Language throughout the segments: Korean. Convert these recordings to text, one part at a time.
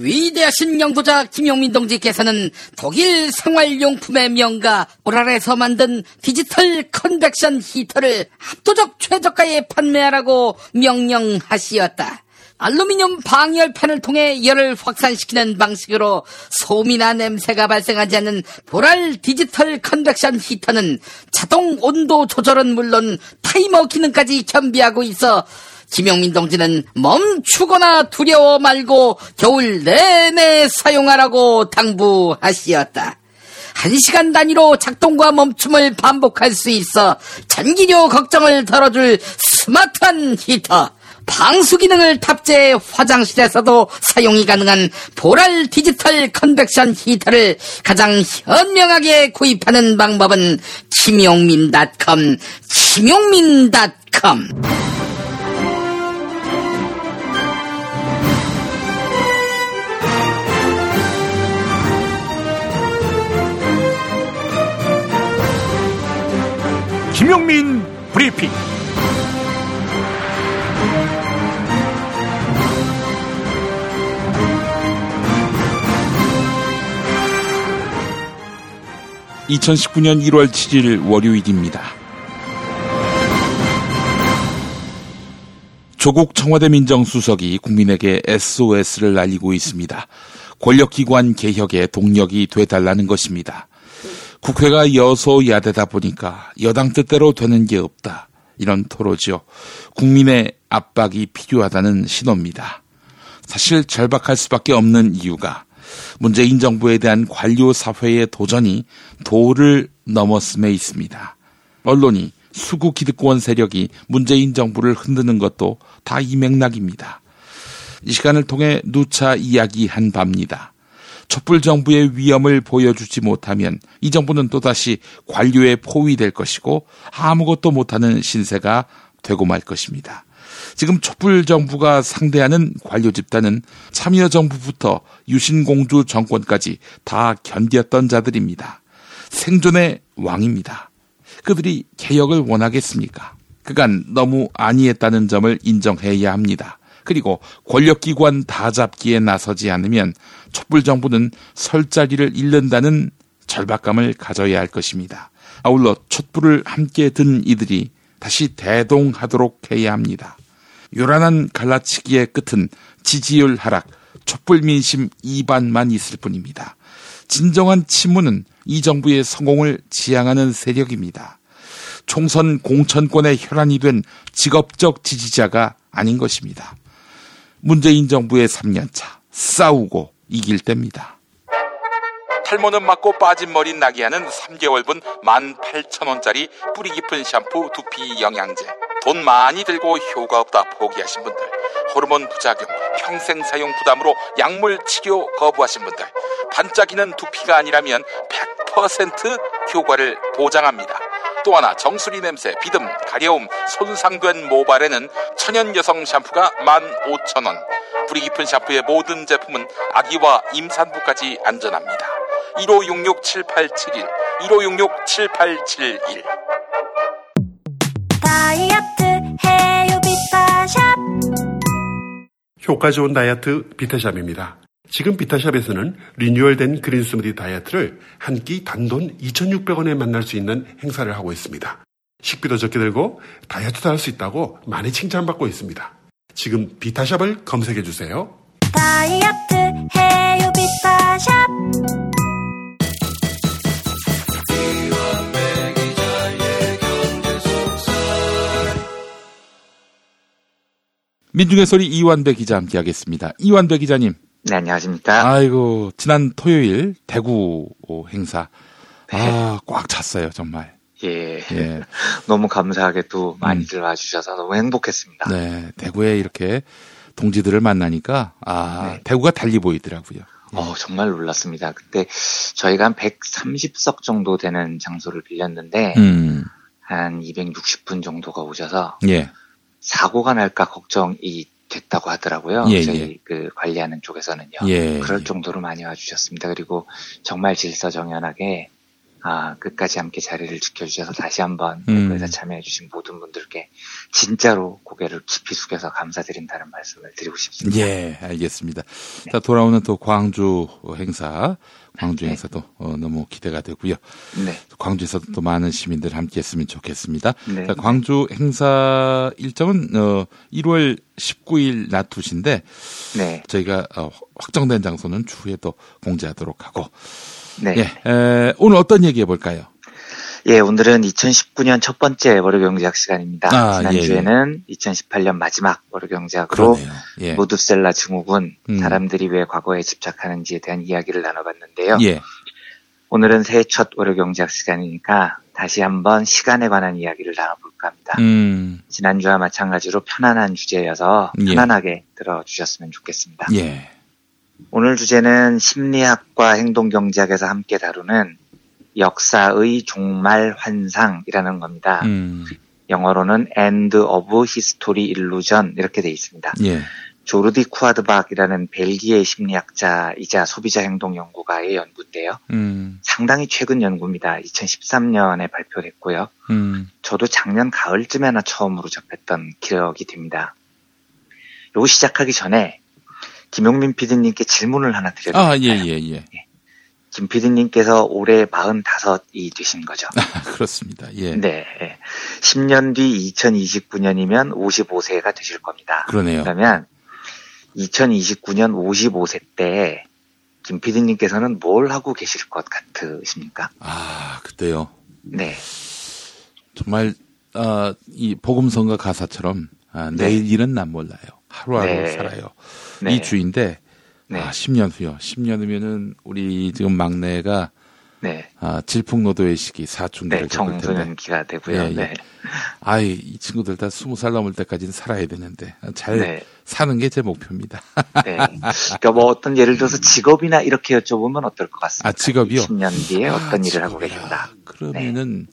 위대하신 영도자 김용민 동지께서는 독일 생활용품의 명가 보랄에서 만든 디지털 convection 히터를 압도적 최저가에 판매하라고 명령하시었다. 알루미늄 방열판을 통해 열을 확산시키는 방식으로 소음이나 냄새가 발생하지 않는 보랄 디지털 convection 히터는 자동 온도 조절은 물론 타이머 기능까지 겸비하고 있어 김용민 동지는 멈추거나 두려워 말고 겨울 내내 사용하라고 당부하시었다. 한 시간 단위로 작동과 멈춤을 반복할 수 있어 전기료 걱정을 덜어줄 스마트한 히터. 방수 기능을 탑재해 화장실에서도 사용이 가능한 보랄 디지털 convection 히터를 가장 현명하게 구입하는 방법은 김용민닷컴, 김용민닷컴. 김용민 브리핑. (2019년 1월 7일) 월요일입니다. 조국 청와대 민정수석이 국민에게 SOS를 날리고 있습니다. 권력기관 개혁에 동력이 되달라는 것입니다. 국회가 여소야대다 보니까 여당 뜻대로 되는 게 없다. 이런 토로죠. 국민의 압박이 필요하다는 신호입니다. 사실 절박할 수밖에 없는 이유가 문재인 정부에 대한 관료 사회의 도전이 도를 넘었음에 있습니다. 언론이 수구 기득권 세력이 문재인 정부를 흔드는 것도 다 이 맥락입니다. 이 시간을 통해 누차 이야기한 바입니다. 촛불 정부의 위험을 보여주지 못하면 이 정부는 또다시 관료에 포위될 것이고 아무것도 못하는 신세가 되고 말 것입니다. 지금 촛불 정부가 상대하는 관료 집단은 참여 정부부터 유신공주 정권까지 다 견뎠던 자들입니다. 생존의 왕입니다. 그들이 개혁을 원하겠습니까? 그간 너무 아니했다는 점을 인정해야 합니다. 그리고 권력기관 다 잡기에 나서지 않으면 촛불 정부는 설 자리를 잃는다는 절박감을 가져야 할 것입니다. 아울러 촛불을 함께 든 이들이 다시 대동하도록 해야 합니다. 요란한 갈라치기의 끝은 지지율 하락, 촛불 민심 이반만 있을 뿐입니다. 진정한 친문은 이 정부의 성공을 지향하는 세력입니다. 총선 공천권의 혈안이 된 직업적 지지자가 아닌 것입니다. 문재인 정부의 3년차 싸우고 이길 때입니다. 탈모는 맞고 빠진 머리 나게 하는 3개월분 18,000원짜리 뿌리 깊은 샴푸 두피 영양제. 돈 많이 들고 효과 없다 포기하신 분들. 호르몬 부작용, 평생 사용 부담으로 약물 치료 거부하신 분들. 반짝이는 두피가 아니라면 100% 효과를 보장합니다. 또 하나 정수리 냄새, 비듬, 가려움, 손상된 모발에는 천연 여성 샴푸가 15,000원. 뿌리 깊은 샴푸의 모든 제품은 아기와 임산부까지 안전합니다. 1566-7871, 1566-7871. 다이어트 해요 비타샵 효과 좋은 다이어트 비타샵입니다. 지금 비타샵에서는 리뉴얼된 그린 스무디 다이어트를 한 끼 단돈 2,600원에 만날 수 있는 행사를 하고 있습니다. 식비도 적게 들고 다이어트도 할 수 있다고 많이 칭찬받고 있습니다. 지금 비타샵을 검색해 주세요. 다이어트 해요 비타샵 민중의 소리 이완배 기자 함께하겠습니다. 이완배 기자님. 네, 안녕하십니까. 아이고 지난 토요일 대구 행사 아꽉 찼어요 정말. 예. 예. 너무 감사하게 또 많이들 와주셔서 너무 행복했습니다. 네 대구에 이렇게 동지들을 만나니까 아 네. 대구가 달리 보이더라고요. 어, 정말 놀랐습니다. 그때 저희가 한 130석 정도 되는 장소를 빌렸는데, 음, 한 260분 정도가 오셔서 예, 사고가 날까 걱정이 됐다고 하더라고요. 예, 저희 예. 그 관리하는 쪽에서는요. 예. 그럴 정도로 많이 와주셨습니다. 그리고 정말 질서정연하게 아, 끝까지 함께 자리를 지켜주셔서 다시 한번 음. 배구에서 참여해주신 모든 분들께 진짜로 고개를 깊이 숙여서 감사드린다는 말씀을 드리고 싶습니다. 예, 알겠습니다. 자, 돌아오는 또 광주 행사, 광주 네. 행사도 어, 너무 기대가 되고요. 네. 광주에서도 또 많은 시민들 함께 했으면 좋겠습니다. 네. 자, 광주 행사 일정은 어, 1월 19일 낮 2시인데 네. 저희가 어, 확정된 장소는 추후에 또 공지하도록 하고 네. 예, 에, 오늘 어떤 얘기 해볼까요? 예, 오늘은 2019년 첫 번째 월요경제학 시간입니다. 아, 지난주에는 2018년 마지막 월요경제학으로. 예. 무드셀라 증후군, 음. 사람들이 왜 과거에 집착하는지에 대한 이야기를 나눠봤는데요. 예. 오늘은 새해 첫 월요경제학 시간이니까 다시 한번 시간에 관한 이야기를 나눠볼까 합니다. 음, 지난주와 마찬가지로 편안한 주제여서 예. 편안하게 들어주셨으면 좋겠습니다. 예. 오늘 주제는 심리학과 행동경제학에서 함께 다루는 역사의 종말 환상이라는 겁니다. 음, 영어로는 End of History Illusion 이렇게 돼 있습니다. 예. 조르디 쿠아드박이라는 벨기에 심리학자이자 소비자 행동 연구가의 연구인데요. 음, 상당히 최근 연구입니다. 2013년에 발표됐고요. 음, 저도 작년 가을쯤에나 처음으로 접했던 기억이 됩니다. 요거 시작하기 전에 김용민 PD님께 질문을 하나 드려도 아, 예, 될까요? 예, 예. 김 PD님께서 올해 45이 되신 거죠. 아, 그렇습니다. 예. 네. 예. 10년 뒤 2029년이면 55세가 되실 겁니다. 그러네요. 그러면 2029년 55세 때 김 PD님께서는 뭘 하고 계실 것 같으십니까? 아, 그때요. 네. 정말 아, 이 복음성가 가사처럼 아, 네. 내일 일은 난 몰라요. 하루하루 네. 살아요. 네. 이 주인데 네. 아, 10년 후요. 10년 후면은 우리 지금 막내가 네. 아, 질풍노도의 시기 사춘기를 네. 청소년기가 되고요. 예, 예. 네. 아이, 이 친구들 다 20살 넘을 때까지는 살아야 되는데 잘 네. 사는 게 제 목표입니다. 네. 그러니까 뭐 어떤 예를 들어서 직업이나 이렇게 여쭤보면 어떨 것 같습니까? 아, 직업이요? 10년 뒤에 어떤 아, 일을 하고. 계신다. 그러면은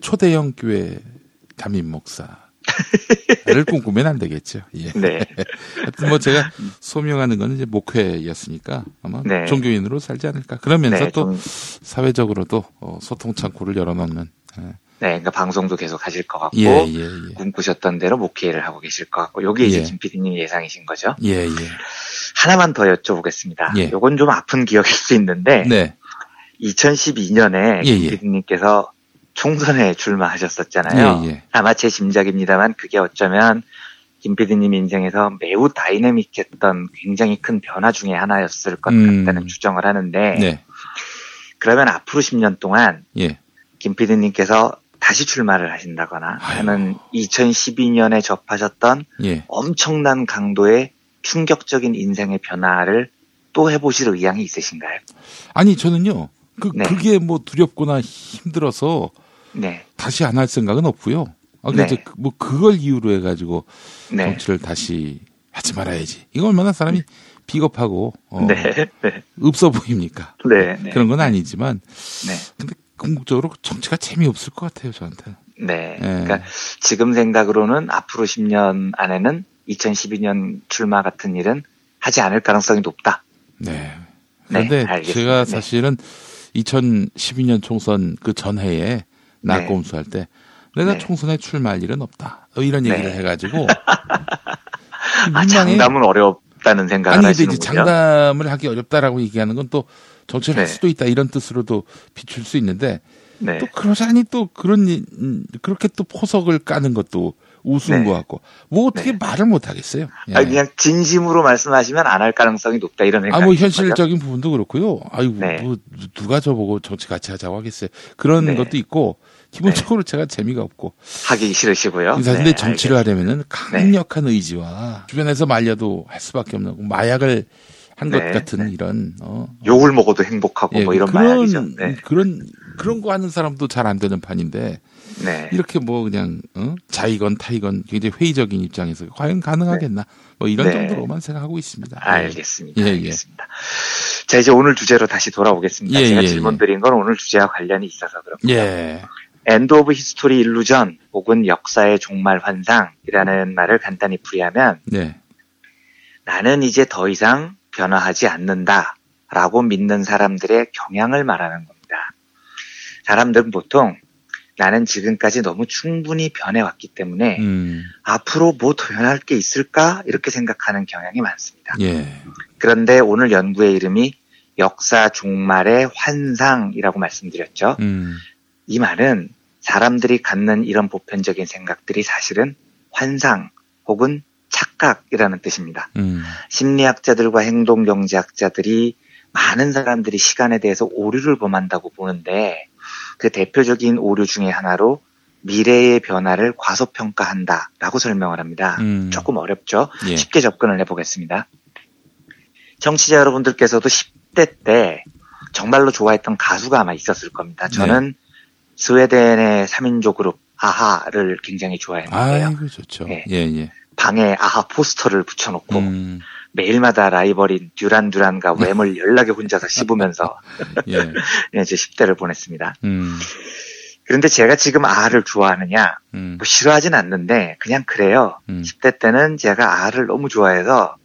초대형 교회 담임 목사 를 꿈꾸면 안 되겠죠. 예. 네. 하여튼 뭐 제가 소명하는 거는 이제 목회였으니까 아마 네. 종교인으로 살지 않을까. 그러면서 네, 또 좀- 사회적으로도 어, 소통 창구를 열어놓는. 예. 네, 그러니까 방송도 계속 하실 것 같고 예, 예, 예. 꿈꾸셨던 대로 목회를 하고 계실 것 같고 요게 이제 예. 김 PD님 예상이신 거죠? 예, 예. 하나만 더 여쭤보겠습니다. 예. 요건 좀 아픈 기억일 수 있는데 네. 2012년에 예, 김 예. PD님께서 총선에 출마하셨었잖아요. 예, 예. 아마 제 짐작입니다만 그게 어쩌면 김 PD님 인생에서 매우 다이내믹했던 굉장히 큰 변화 중에 하나였을 것 음. 같다는 추정을 하는데 네. 그러면 앞으로 10년 동안 예. 김 PD님께서 다시 출마를 하신다거나 아유. 하면 2012년에 접하셨던 예. 엄청난 강도의 충격적인 인생의 변화를 또 해보실 의향이 있으신가요? 아니 저는요. 그 네. 그게 뭐 두렵거나 힘들어서 네, 다시 안 할 생각은 없고요. 아, 근데 네. 이제 그- 뭐 그걸 이유로 해가지고 네, 정치를 다시 하지 말아야지. 이거 얼마나 사람이 비겁하고 어, 네, 네, 없어 보입니까? 네, 네, 그런 건 아니지만 네, 근데 궁극적으로 정치가 재미없을 것 같아요 저한테. 네. 예. 그러니까 지금 생각으로는 앞으로 10년 안에는 2012년 출마 같은 일은 하지 않을 가능성이 높다. 네. 네, 그런데 알겠습니다. 제가 네. 사실은 2012년 총선 그 전해에 낙검수할 때 내가 네. 총선에 출마할 일은 없다. 어, 이런 얘기를 네. 해가지고 아. 장담은 어렵다는 생각을 아니 하시는군요. 장담을 하기 어렵다라고 얘기하는 건 또 정치를 할 네. 수도 있다 이런 뜻으로도 비출 수 있는데 네, 또 그러자니 또 그런 일, 음, 그렇게 또 포석을 까는 것도 우스운 네. 것 같고 뭐 어떻게 네. 말을 못 하겠어요. 예. 아, 그냥 진심으로 말씀하시면 안 할 가능성이 높다 이런 아, 뭐 현실적인 부분도 그렇고요. 아이고, 네. 뭐 누가 저보고 정치 같이 하자고 하겠어요. 그런 네. 것도 있고 기본적으로 제가 재미가 없고 하기 싫으시고요. 사실 네, 데 정치를 하려면은 강력한 의지와 주변에서 말려도 할 수밖에 없는 거, 마약을 한것 네, 같은 이런 어, 욕을 먹어도 행복하고 예, 뭐 이런 그런 마약이죠. 네, 그런 그런 거 하는 사람도 잘 안 되는 판인데 네, 이렇게 뭐 그냥 어? 자의건 타의건 굉장히 회의적인 입장에서 과연 가능하겠나 뭐 이런 네. 정도로만 생각하고 있습니다. 예. 알겠습니다. 예, 예. 알겠습니다. 자, 이제 오늘 주제로 다시 돌아오겠습니다. 예, 제가 예, 질문 예. 드린 건 오늘 주제와 관련이 있어서 그렇고요. 예. end of history illusion 혹은 역사의 종말 환상이라는 말을 간단히 풀이하면 네. 나는 이제 더 이상 변화하지 않는다 라고 믿는 사람들의 경향을 말하는 겁니다. 사람들은 보통 나는 지금까지 너무 충분히 변해왔기 때문에 음, 앞으로 뭐 더 변할 게 있을까 이렇게 생각하는 경향이 많습니다. 예. 그런데 오늘 연구의 이름이 역사 종말의 환상이라고 말씀드렸죠. 음, 이 말은 사람들이 갖는 이런 보편적인 생각들이 사실은 환상 혹은 착각이라는 뜻입니다. 음, 심리학자들과 행동경제학자들이 많은 사람들이 시간에 대해서 오류를 범한다고 보는데 그 대표적인 오류 중에 하나로 미래의 변화를 과소평가한다라고 설명을 합니다. 음. 조금 어렵죠? 예. 쉽게 접근을 해보겠습니다. 청취자 여러분들께서도 10대 때 정말로 좋아했던 가수가 아마 있었을 겁니다. 저는 네. 스웨덴의 3인조 그룹 아하를 굉장히 좋아했는데요. 아이고, 좋죠. 네. 예, 예. 방에 아하 포스터를 붙여놓고 음, 매일마다 라이벌인 듀란 듀란과 웸을 연락에 혼자서 씹으면서 예. 예, 제 10대를 보냈습니다. 음, 그런데 제가 지금 아하를 좋아하느냐? 음, 뭐 싫어하진 않는데 그냥 그래요. 음. 10대 때는 제가 아하를 너무 좋아해서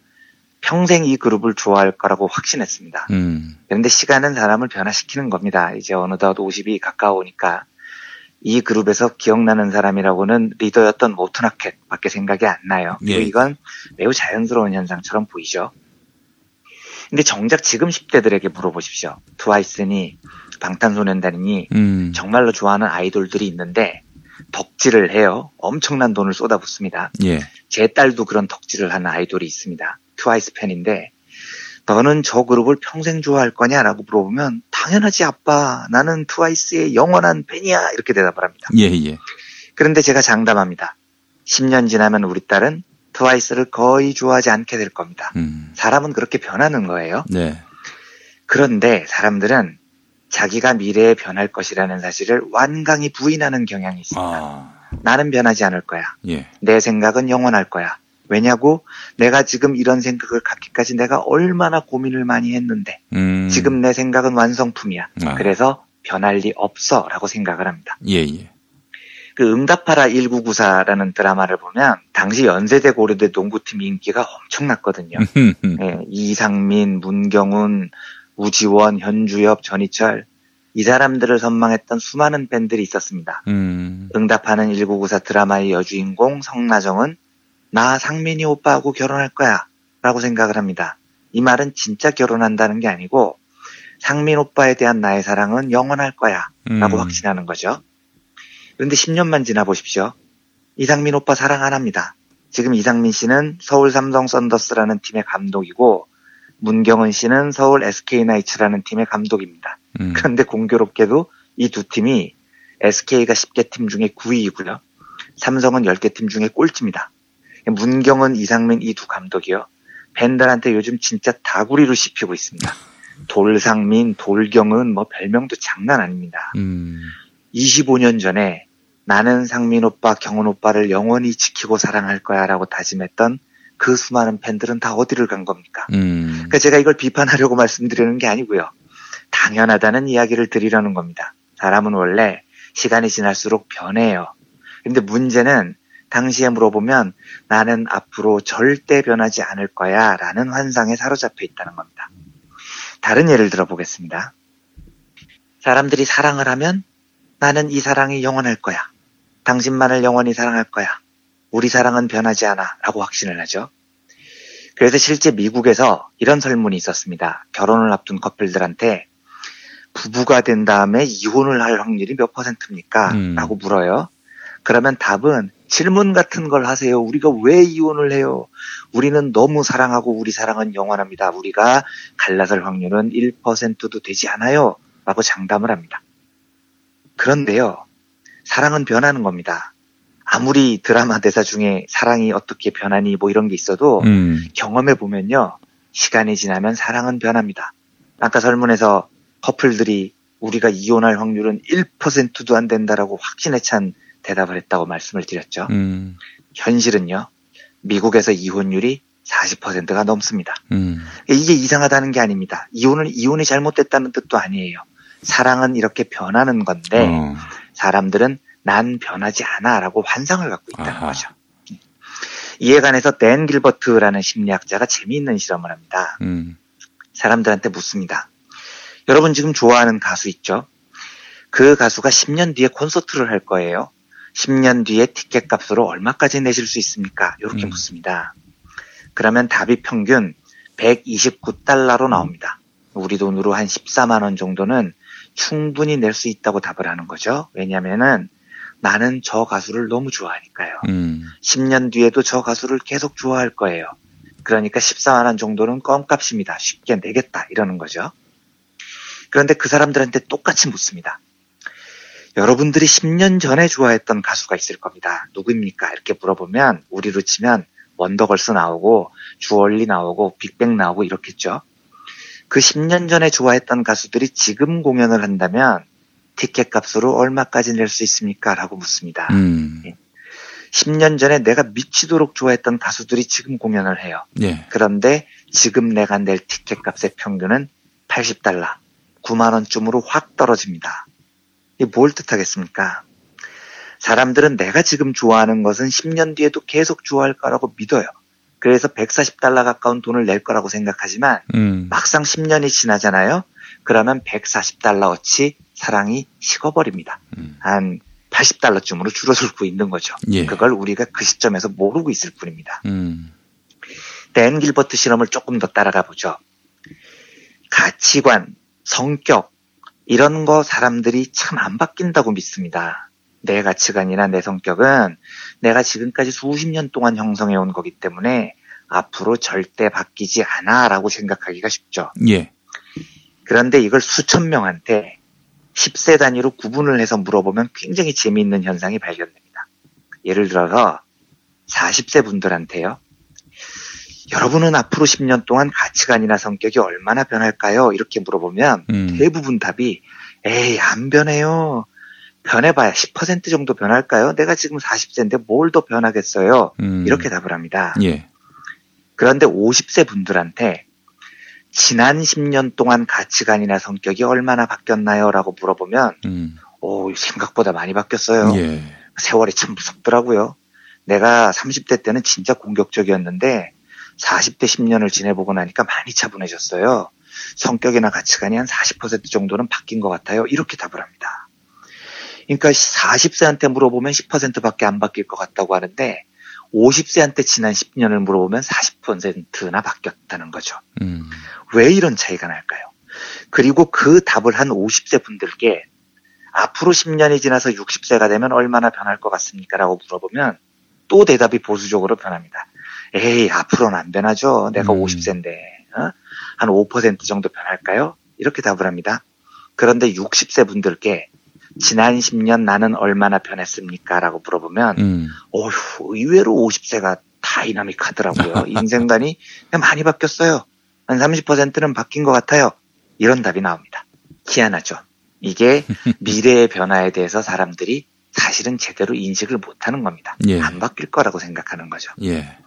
평생 이 그룹을 좋아할 거라고 확신했습니다. 음, 그런데 시간은 사람을 변화시키는 겁니다. 이제 어느덧 50이 가까우니까 이 그룹에서 기억나는 사람이라고는 리더였던 모트나켓 밖에 생각이 안 나요. 예. 이건 매우 자연스러운 현상처럼 보이죠. 근데 정작 지금 10대들에게 물어보십시오. 트와이스니 방탄소년단이니 음, 정말로 좋아하는 아이돌들이 있는데 덕질을 해요. 엄청난 돈을 쏟아붓습니다. 예. 제 딸도 그런 덕질을 하는 아이돌이 있습니다. 트와이스 팬인데 너는 저 그룹을 평생 좋아할 거냐라고 물어보면 당연하지 아빠 나는 트와이스의 영원한 팬이야 이렇게 대답을 합니다. 예, 예. 그런데 제가 장담합니다. 10년 지나면 우리 딸은 트와이스를 거의 좋아하지 않게 될 겁니다. 음, 사람은 그렇게 변하는 거예요. 네. 그런데 사람들은 자기가 미래에 변할 것이라는 사실을 완강히 부인하는 경향이 있습니다. 아, 나는 변하지 않을 거야. 예. 내 생각은 영원할 거야. 왜냐고? 내가 지금 이런 생각을 갖기까지 내가 얼마나 고민을 많이 했는데 음, 지금 내 생각은 완성품이야. 아. 그래서 변할 리 없어 라고 생각을 합니다. 예, 예. 그 응답하라 1994라는 드라마를 보면 당시 연세대 고려대 농구팀 인기가 엄청났거든요. 예, 이상민, 문경훈, 우지원, 현주엽, 전희철 이 사람들을 선망했던 수많은 팬들이 있었습니다. 음, 응답하는 1994 드라마의 여주인공 성나정은 나 상민이 오빠하고 결혼할 거야 라고 생각을 합니다. 이 말은 진짜 결혼한다는 게 아니고 상민 오빠에 대한 나의 사랑은 영원할 거야 라고 음. 확신하는 거죠. 그런데 10년만 지나 보십시오. 이상민 오빠 사랑 안 합니다. 지금 이상민 씨는 서울 삼성 썬더스라는 팀의 감독이고 문경은 씨는 서울 SK나이츠라는 팀의 감독입니다. 음, 그런데 공교롭게도 이 두 팀이 SK가 10개 팀 중에 9위이고요. 삼성은 10개 팀 중에 꼴찌입니다. 문경은 이상민 이 두 감독이요. 팬들한테 요즘 진짜 다구리로 씹히고 있습니다. 돌상민, 돌경은 뭐 별명도 장난 아닙니다. 음, 25년 전에 나는 상민 오빠, 경훈 오빠를 영원히 지키고 사랑할 거야 라고 다짐했던 그 수많은 팬들은 다 어디를 간 겁니까? 음, 그러니까 제가 이걸 비판하려고 말씀드리는 게 아니고요. 당연하다는 이야기를 드리려는 겁니다. 사람은 원래 시간이 지날수록 변해요. 근데 문제는 당시에 물어보면 나는 앞으로 절대 변하지 않을 거야 라는 환상에 사로잡혀 있다는 겁니다. 다른 예를 들어보겠습니다. 사람들이 사랑을 하면 나는 이 사랑이 영원할 거야. 당신만을 영원히 사랑할 거야. 우리 사랑은 변하지 않아. 라고 확신을 하죠. 그래서 실제 미국에서 이런 설문이 있었습니다. 결혼을 앞둔 커플들한테 부부가 된 다음에 이혼을 할 확률이 몇 퍼센트입니까? 음. 라고 물어요. 그러면 답은 질문 같은 걸 하세요. 우리가 왜 이혼을 해요? 우리는 너무 사랑하고 우리 사랑은 영원합니다. 우리가 갈라설 확률은 1%도 되지 않아요. 라고 장담을 합니다. 그런데요. 사랑은 변하는 겁니다. 아무리 드라마 대사 중에 사랑이 어떻게 변하니 뭐 이런 게 있어도 음, 경험해 보면요. 시간이 지나면 사랑은 변합니다. 아까 설문에서 커플들이 우리가 이혼할 확률은 1%도 안 된다라고 확신에 찬 대답을 했다고 말씀을 드렸죠. 음, 현실은요. 미국에서 이혼율이 40%가 넘습니다. 음, 이게 이상하다는 게 아닙니다. 이혼은 이혼이 잘못됐다는 뜻도 아니에요. 사랑은 이렇게 변하는 건데 어, 사람들은 난 변하지 않아라고 환상을 갖고 있다는 아하. 거죠. 이에 관해서 댄 길버트라는 심리학자가 재미있는 실험을 합니다. 음, 사람들한테 묻습니다. 여러분 지금 좋아하는 가수 있죠? 그 가수가 10년 뒤에 콘서트를 할 거예요. 10년 뒤에 티켓 값으로 얼마까지 내실 수 있습니까? 이렇게 음. 묻습니다. 그러면 답이 평균 129달러로 나옵니다. 우리 돈으로 한 14만 원 정도는 충분히 낼 수 있다고 답을 하는 거죠. 왜냐면은 나는 저 가수를 너무 좋아하니까요. 음. 10년 뒤에도 저 가수를 계속 좋아할 거예요. 그러니까 14만 원 정도는 껌값입니다. 쉽게 내겠다 이러는 거죠. 그런데 그 사람들한테 똑같이 묻습니다. 여러분들이 10년 전에 좋아했던 가수가 있을 겁니다. 누구입니까? 이렇게 물어보면 우리로 치면 원더걸스 나오고 주얼리 나오고 빅뱅 나오고 이렇겠죠. 그 10년 전에 좋아했던 가수들이 지금 공연을 한다면 티켓 값으로 얼마까지 낼 수 있습니까? 라고 묻습니다. 음. 10년 전에 내가 미치도록 좋아했던 가수들이 지금 공연을 해요. 예. 그런데 지금 내가 낼 티켓 값의 평균은 80달러, 9만 원쯤으로 확 떨어집니다. 뭘 뜻하겠습니까? 사람들은 내가 지금 좋아하는 것은 10년 뒤에도 계속 좋아할 거라고 믿어요. 그래서 140달러 가까운 돈을 낼 거라고 생각하지만 음. 막상 10년이 지나잖아요. 그러면 140달러어치 사랑이 식어버립니다. 음. 한 80달러쯤으로 줄어들고 있는 거죠. 예. 그걸 우리가 그 시점에서 모르고 있을 뿐입니다. 음. 댄 길버트 실험을 조금 더 따라가 보죠. 가치관, 성격, 이런 거 사람들이 참 안 바뀐다고 믿습니다. 내 가치관이나 내 성격은 내가 지금까지 수십 년 동안 형성해 온 거기 때문에 앞으로 절대 바뀌지 않아 라고 생각하기가 쉽죠. 예. 그런데 이걸 수천 명한테 10세 단위로 구분을 해서 물어보면 굉장히 재미있는 현상이 발견됩니다. 예를 들어서 40세 분들한테요. 여러분은 앞으로 10년 동안 가치관이나 성격이 얼마나 변할까요? 이렇게 물어보면 음. 대부분 답이 에이 안 변해요. 변해봐야 10% 정도 변할까요? 내가 지금 40세인데 뭘 더 변하겠어요? 음. 이렇게 답을 합니다. 예. 그런데 50세 분들한테 지난 10년 동안 가치관이나 성격이 얼마나 바뀌었나요? 라고 물어보면, 음. 오, 생각보다 많이 바뀌었어요. 예. 세월이 참 무섭더라고요. 내가 30대 때는 진짜 공격적이었는데, 40대 10년을 지내보고 나니까 많이 차분해졌어요. 성격이나 가치관이 한 40% 정도는 바뀐 것 같아요. 이렇게 답을 합니다. 그러니까 40세한테 물어보면 10%밖에 안 바뀔 것 같다고 하는데, 50세한테 지난 10년을 물어보면 40%나 바뀌었다는 거죠. 음. 왜 이런 차이가 날까요? 그리고 그 답을 한 50세 분들께 앞으로 10년이 지나서 60세가 되면 얼마나 변할 것 같습니까? 라고 물어보면 또 대답이 보수적으로 변합니다. 에이, 앞으로는 안 변하죠. 내가 음. 50세인데. 어? 한5% 정도 변할까요? 이렇게 답을 합니다. 그런데 60세 분들께 지난 10년 나는 얼마나 변했습니까? 라고 물어보면 음. 어휴, 의외로 50세가 다이나믹하더라고요. 인생관이 많이 바뀌었어요. 한 30%는 바뀐 것 같아요. 이런 답이 나옵니다. 희한하죠. 이게 미래의 변화에 대해서 사람들이 사실은 제대로 인식을 못하는 겁니다. 예. 안 바뀔 거라고 생각하는 거죠. 예.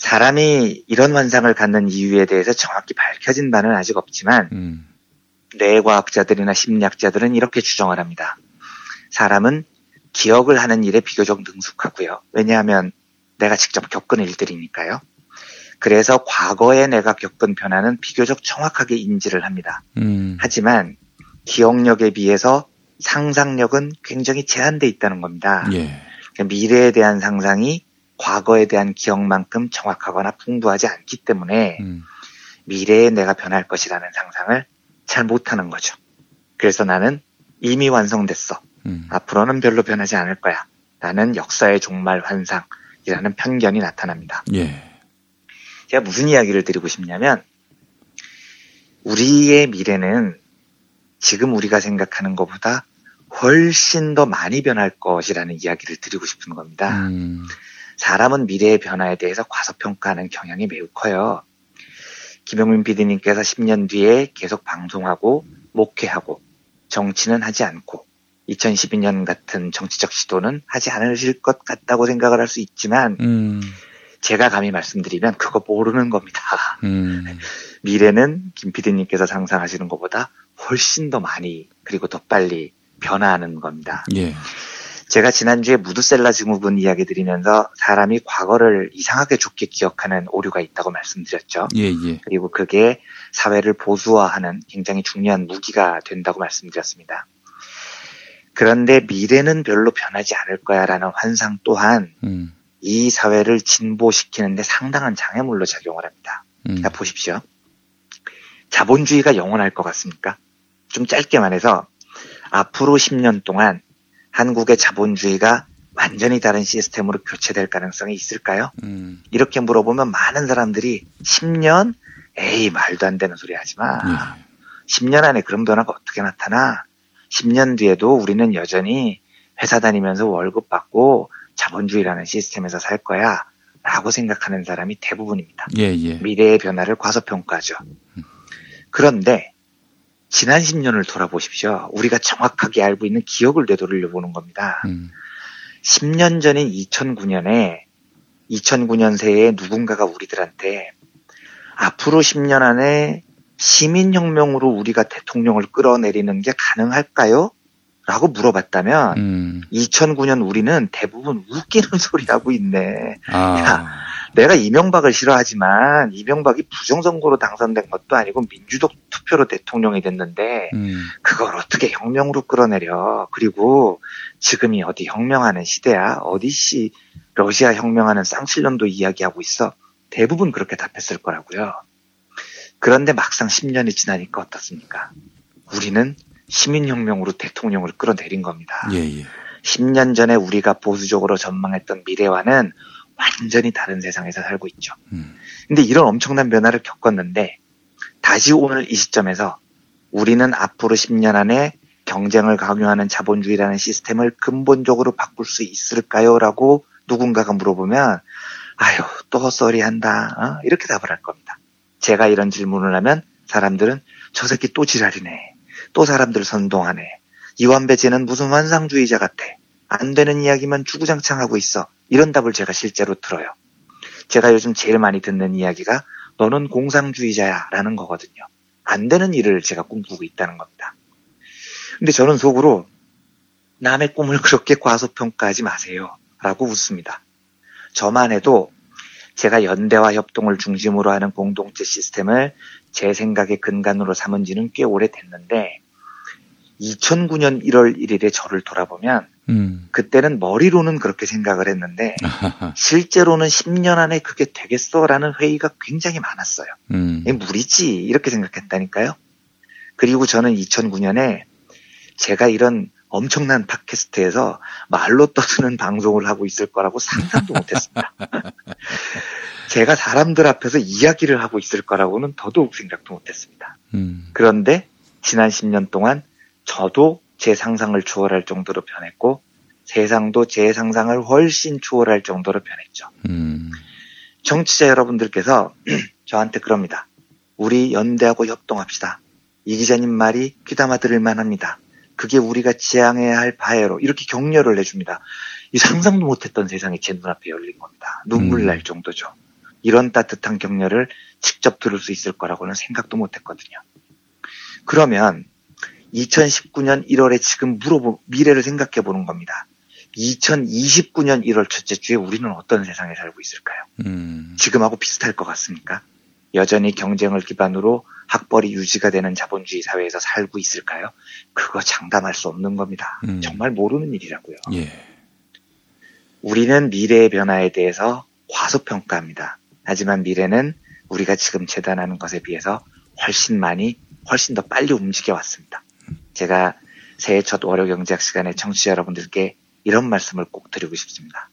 사람이 이런 환상을 갖는 이유에 대해서 정확히 밝혀진 바는 아직 없지만 음. 뇌과학자들이나 심리학자들은 이렇게 주장을 합니다. 사람은 기억을 하는 일에 비교적 능숙하고요. 왜냐하면 내가 직접 겪은 일들이니까요. 그래서 과거에 내가 겪은 변화는 비교적 정확하게 인지를 합니다. 음. 하지만 기억력에 비해서 상상력은 굉장히 제한돼 있다는 겁니다. 예. 그러니까 미래에 대한 상상이 과거에 대한 기억만큼 정확하거나 풍부하지 않기 때문에 음. 미래에 내가 변할 것이라는 상상을 잘 못하는 거죠. 그래서 나는 이미 완성됐어. 음. 앞으로는 별로 변하지 않을 거야. 라는 역사의 종말 환상이라는 편견이 나타납니다. 예. 제가 무슨 이야기를 드리고 싶냐면, 우리의 미래는 지금 우리가 생각하는 것보다 훨씬 더 많이 변할 것이라는 이야기를 드리고 싶은 겁니다. 음. 사람은 미래의 변화에 대해서 과소평가하는 경향이 매우 커요. 김영민 PD님께서 10년 뒤에 계속 방송하고 목회하고 정치는 하지 않고 2012년 같은 정치적 시도는 하지 않으실 것 같다고 생각을 할 수 있지만 음. 제가 감히 말씀드리면 그거 모르는 겁니다. 음. 미래는 김 PD님께서 상상하시는 것보다 훨씬 더 많이 그리고 더 빨리 변화하는 겁니다. 예. 제가 지난주에 무드셀라 증후군 이야기 드리면서 사람이 과거를 이상하게 좋게 기억하는 오류가 있다고 말씀드렸죠. 예, 예. 그리고 그게 사회를 보수화하는 굉장히 중요한 무기가 된다고 말씀드렸습니다. 그런데 미래는 별로 변하지 않을 거야라는 환상 또한 음, 이 사회를 진보시키는데 상당한 장애물로 작용을 합니다. 음, 자, 보십시오. 자본주의가 영원할 것 같습니까? 좀 짧게 말해서 앞으로 10년 동안 한국의 자본주의가 완전히 다른 시스템으로 교체될 가능성이 있을까요? 음, 이렇게 물어보면 많은 사람들이 10년? 에이, 말도 안 되는 소리 하지 마. 예. 10년 안에 그런 변화가 어떻게 나타나? 10년 뒤에도 우리는 여전히 회사 다니면서 월급 받고 자본주의라는 시스템에서 살 거야. 라고 생각하는 사람이 대부분입니다. 예, 예. 미래의 변화를 과소평가하죠. 그런데 지난 10년을 돌아보십시오. 우리가 정확하게 알고 있는 기억을 되돌려 보는 겁니다. 음, 10년 전인 2009년에 2009년 새에 누군가가 우리들한테 앞으로 10년 안에 시민혁명으로 우리가 대통령을 끌어내리는 게 가능할까요? 라고 물어봤다면 음, 2009년 우리는 대부분 웃기는 소리 하고 있네. 아, 내가 이명박을 싫어하지만 이명박이 부정선거로 당선된 것도 아니고 민주적 투표로 대통령이 됐는데 음, 그걸 어떻게 혁명으로 끌어내려. 그리고 지금이 어디 혁명하는 시대야. 어디씨 러시아 혁명하는 쌍칠년도 이야기하고 있어. 대부분 그렇게 답했을 거라고요. 그런데 막상 10년이 지나니까 어떻습니까? 우리는 시민혁명으로 대통령을 끌어내린 겁니다. 예, 예. 10년 전에 우리가 보수적으로 전망했던 미래와는 완전히 다른 세상에서 살고 있죠. 음, 근데 이런 엄청난 변화를 겪었는데 다시 오늘 이 시점에서 우리는 앞으로 10년 안에 경쟁을 강요하는 자본주의라는 시스템을 근본적으로 바꿀 수 있을까요? 라고 누군가가 물어보면 아유 또 헛소리 한다 어? 이렇게 답을 할 겁니다. 제가 이런 질문을 하면 사람들은 저 새끼 또 지랄이네. 또 사람들 선동하네. 이완배제는 무슨 환상주의자 같아. 안 되는 이야기만 주구장창 하고 있어. 이런 답을 제가 실제로 들어요. 제가 요즘 제일 많이 듣는 이야기가 너는 공상주의자야 라는 거거든요. 안 되는 일을 제가 꿈꾸고 있다는 겁니다. 근데 저는 속으로 남의 꿈을 그렇게 과소평가하지 마세요. 라고 웃습니다. 저만 해도 제가 연대와 협동을 중심으로 하는 공동체 시스템을 제 생각의 근간으로 삼은 지는 꽤 오래됐는데 2009년 1월 1일에 저를 돌아보면 음, 그때는 머리로는 그렇게 생각을 했는데 아하하, 실제로는 10년 안에 그게 되겠어라는 회의가 굉장히 많았어요. 음, 무리지 이렇게 생각했다니까요. 그리고 저는 2009년에 제가 이런 엄청난 팟캐스트에서 말로 떠드는 방송을 하고 있을 거라고 상상도 못했습니다. 제가 사람들 앞에서 이야기를 하고 있을 거라고는 더더욱 생각도 못했습니다. 음, 그런데 지난 10년 동안 저도 제 상상을 초월할 정도로 변했고 세상도 제 상상을 훨씬 초월할 정도로 변했죠. 음, 정치자 여러분들께서 저한테 그럽니다. 우리 연대하고 협동합시다. 이 기자님 말이 귀담아 들을 만합니다. 그게 우리가 지향해야 할 바예로 이렇게 격려를 해줍니다. 이 상상도 못했던 세상이 제 눈앞에 열린 겁니다. 눈물 음. 날 정도죠. 이런 따뜻한 격려를 직접 들을 수 있을 거라고는 생각도 못했거든요. 그러면 2019년 1월에 지금 물어보 미래를 생각해 보는 겁니다. 2029년 1월 첫째 주에 우리는 어떤 세상에 살고 있을까요? 음, 지금하고 비슷할 것 같습니까? 여전히 경쟁을 기반으로 학벌이 유지가 되는 자본주의 사회에서 살고 있을까요? 그거 장담할 수 없는 겁니다. 음. 정말 모르는 일이라고요. 예, 우리는 미래의 변화에 대해서 과소평가합니다. 하지만 미래는 우리가 지금 재단하는 것에 비해서 훨씬 많이, 훨씬 더 빨리 움직여 왔습니다. 제가 새해 첫 월요 경제학 시간에 청취자 여러분들께 이런 말씀을 꼭 드리고 싶습니다.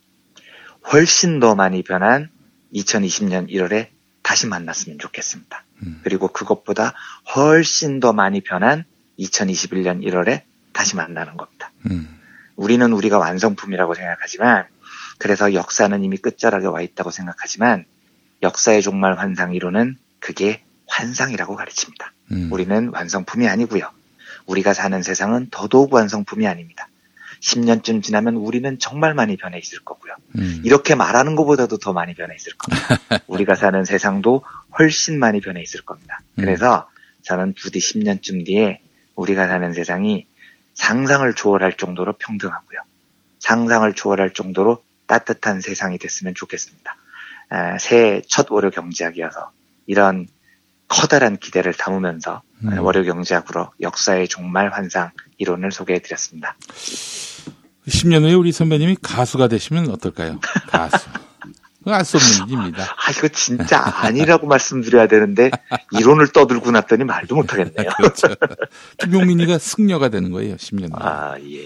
훨씬 더 많이 변한 2020년 1월에 다시 만났으면 좋겠습니다. 음. 그리고 그것보다 훨씬 더 많이 변한 2021년 1월에 다시 만나는 겁니다. 음, 우리는 우리가 완성품이라고 생각하지만 그래서 역사는 이미 끝자락에 와 있다고 생각하지만 역사의 종말 환상 이론은 그게 환상이라고 가르칩니다. 음, 우리는 완성품이 아니고요. 우리가 사는 세상은 더더욱 완성품이 아닙니다. 10년쯤 지나면 우리는 정말 많이 변해 있을 거고요. 음, 이렇게 말하는 것보다도 더 많이 변해 있을 겁니다. 우리가 사는 세상도 훨씬 많이 변해 있을 겁니다. 음. 그래서 저는 부디 10년쯤 뒤에 우리가 사는 세상이 상상을 초월할 정도로 평등하고요. 상상을 초월할 정도로 따뜻한 세상이 됐으면 좋겠습니다. 아, 새해 첫 월요 경제학이어서 이런 커다란 기대를 담으면서 음. 월요경제학으로 역사의 종말 환상 이론을 소개해드렸습니다. 10년 후에 우리 선배님이 가수가 되시면 어떨까요? 가수. 알수 없는 일입니다. 아 이거 진짜 아니라고 말씀드려야 되는데 이론을 떠들고 났더니 말도 못하겠네요. 그렇죠. 김용민이가 승려가 되는 거예요, 10년 후에. 아 예.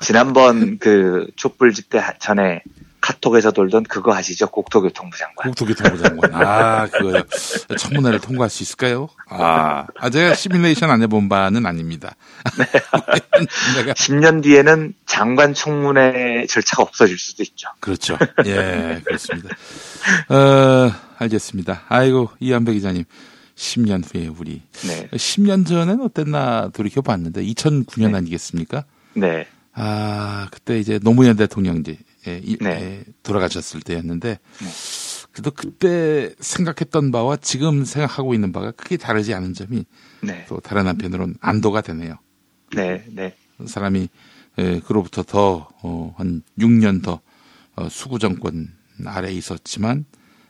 지난번 그 촛불 집회 전에 카톡에서 돌던 그거 아시죠? 국토교통부 장관. 국토교통부 장관. 아, 그거요. 청문회를 통과할 수 있을까요? 아, 아 제가 시뮬레이션 안 해본 바는 아닙니다. 내가 10년 뒤에는 장관 청문회 절차가 없어질 수도 있죠. 그렇죠. 예, 그렇습니다. 어, 알겠습니다. 아이고, 이한배 기자님. 10년 후에 우리. 네. 10년 전엔 어땠나 돌이켜 봤는데, 2009년 네. 아니겠습니까? 네. 아, 그때 이제 노무현 대통령이 예, 이- 네. 예, 돌아가셨을 때였는데, 그래도 그때 생각했던 바와 지금 생각하고 있는 바가 크게 다르지 않은 점이 네. 또 다른 한편으로는 안도가 되네요. 네. 네. 사람이 에, 그로부터 더, 어, 한 6년 더 어, 수구 정권 아래에 있었지만,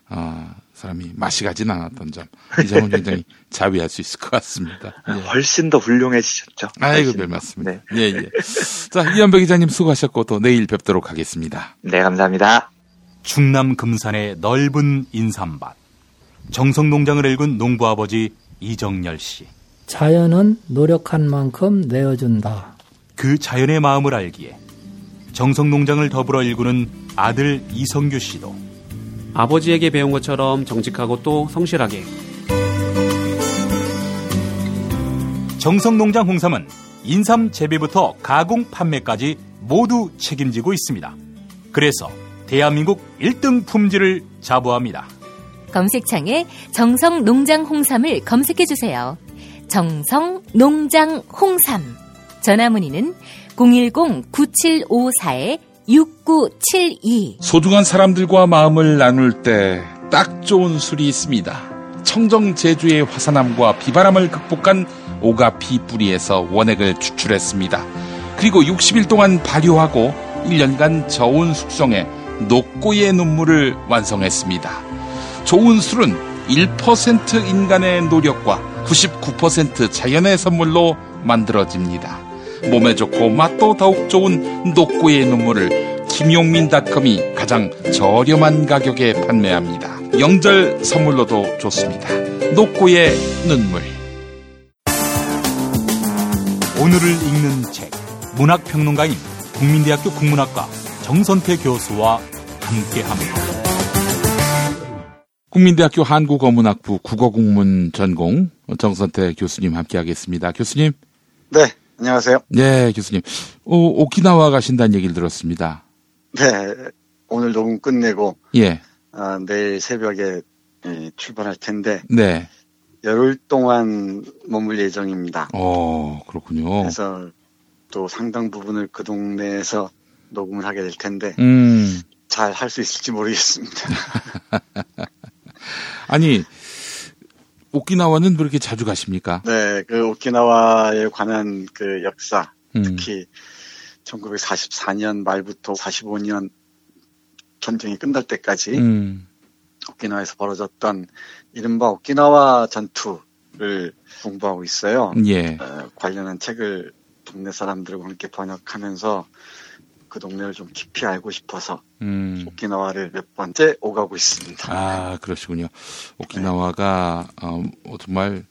어, 사람이 맛이 가진 않았던 점. 이 점은 굉장히 자비할 수 있을 것 같습니다. 예. 훨씬 더 훌륭해지셨죠. 아이고, 별 더. 말씀입니다. 네. 예, 예. 자, 이한배 기자님 수고하셨고 또 내일 뵙도록 하겠습니다. 네, 감사합니다. 충남 금산의 넓은 인삼밭. 정성농장을 일군 농부아버지 이정열 씨. 자연은 노력한 만큼 내어준다. 그 자연의 마음을 알기에 정성농장을 더불어 일구는 아들 이성규 씨도 아버지에게 배운 것처럼 정직하고 또 성실하게 정성농장 홍삼은 인삼 재배부터 가공 판매까지 모두 책임지고 있습니다. 그래서 대한민국 1등 품질을 자부합니다. 검색창에 정성 농장 홍삼을 검색해 주세요. 정성 농장 홍삼. 전화 문의는 010-9754-6972. 소중한 사람들과 마음을 나눌 때 딱 좋은 술이 있습니다. 청정 제주의 화산암과 비바람을 극복한 오가피 뿌리에서 원액을 추출했습니다. 그리고 60일 동안 발효하고 1년간 저온 숙성해 녹고의 눈물을 완성했습니다. 좋은 술은 1% 인간의 노력과 99% 자연의 선물로 만들어집니다. 몸에 좋고 맛도 더욱 좋은 녹고의 눈물을 김용민닷컴이 가장 저렴한 가격에 판매합니다. 영절 선물로도 좋습니다. 녹고의 눈물. 오늘을 읽는 책 문학평론가인 국민대학교 국문학과 정선태 교수와 함께합니다. 국민대학교 한국어문학부 국어국문 전공 정선태 교수님 함께하겠습니다. 교수님, 네, 안녕하세요. 네 교수님, 어, 오키나와 가신다는 얘기를 들었습니다. 네, 오늘 녹음 끝내고 예, 아, 내일 새벽에 예, 출발할 텐데 네, 열흘 동안 머물 예정입니다. 어 그렇군요. 그래서 또 상당 부분을 그 동네에서 녹음을 하게 될 텐데 음, 잘할 수 있을지 모르겠습니다. 아니 오키나와는 왜 이렇게 자주 가십니까? 네, 그 오키나와에 관한 그 역사, 음, 특히 1944년 말부터 45년 전쟁이 끝날 때까지 음, 오키나와에서 벌어졌던 이른바 오키나와 전투를 공부하고 있어요. 예, 어, 관련한 책을 동네 사람들과 함께 번역하면서 그 동네를 좀 깊이 알고 싶어서 음. 오키나와를 몇 번째 오가고 있습니다. 아, 그러시군요. 오키나와가 어, 정말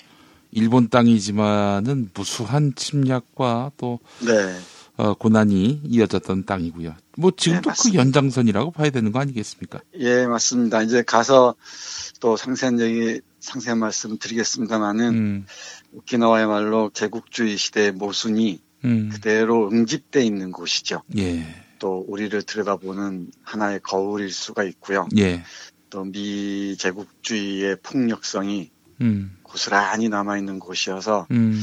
일본 땅이지만은 무수한 침략과 또 네, 어, 고난이 이어졌던 땅이고요. 뭐 지금도 네, 그. 연장선이라고 봐야 되는 거 아니겠습니까? 예, 맞습니다. 이제 가서 또 상세한 얘기, 상세한 말씀 드리겠습니다만은 음, 오키나와야말로 제국주의 시대의 모순이 음, 그대로 응집돼 있는 곳이죠. 예, 또 우리를 들여다보는 하나의 거울일 수가 있고요. 예, 또 미 제국주의의 폭력성이 음, 고스란히 남아있는 곳이어서 음,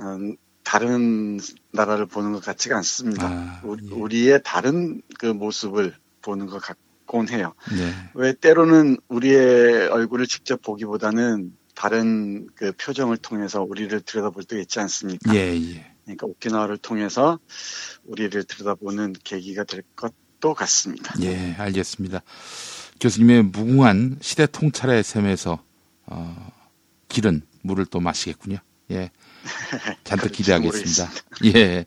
음, 다른 나라를 보는 것 같지가 않습니다. 아, 우리- 예. 우리의 다른 그 모습을 보는 것 같곤 해요. 네, 왜 때로는 우리의 얼굴을 직접 보기보다는 다른 그 표정을 통해서 우리를 들여다볼 때가 있지 않습니까? 예, 예. 그러니까 오키나와를 통해서 우리를 들여다보는 계기가 될 것도 같습니다. 예, 알겠습니다. 교수님의 무궁한 시대 통찰의 셈에서 어, 길은 물을 또 마시겠군요. 예. 잔뜩 기대하겠습니다. 예.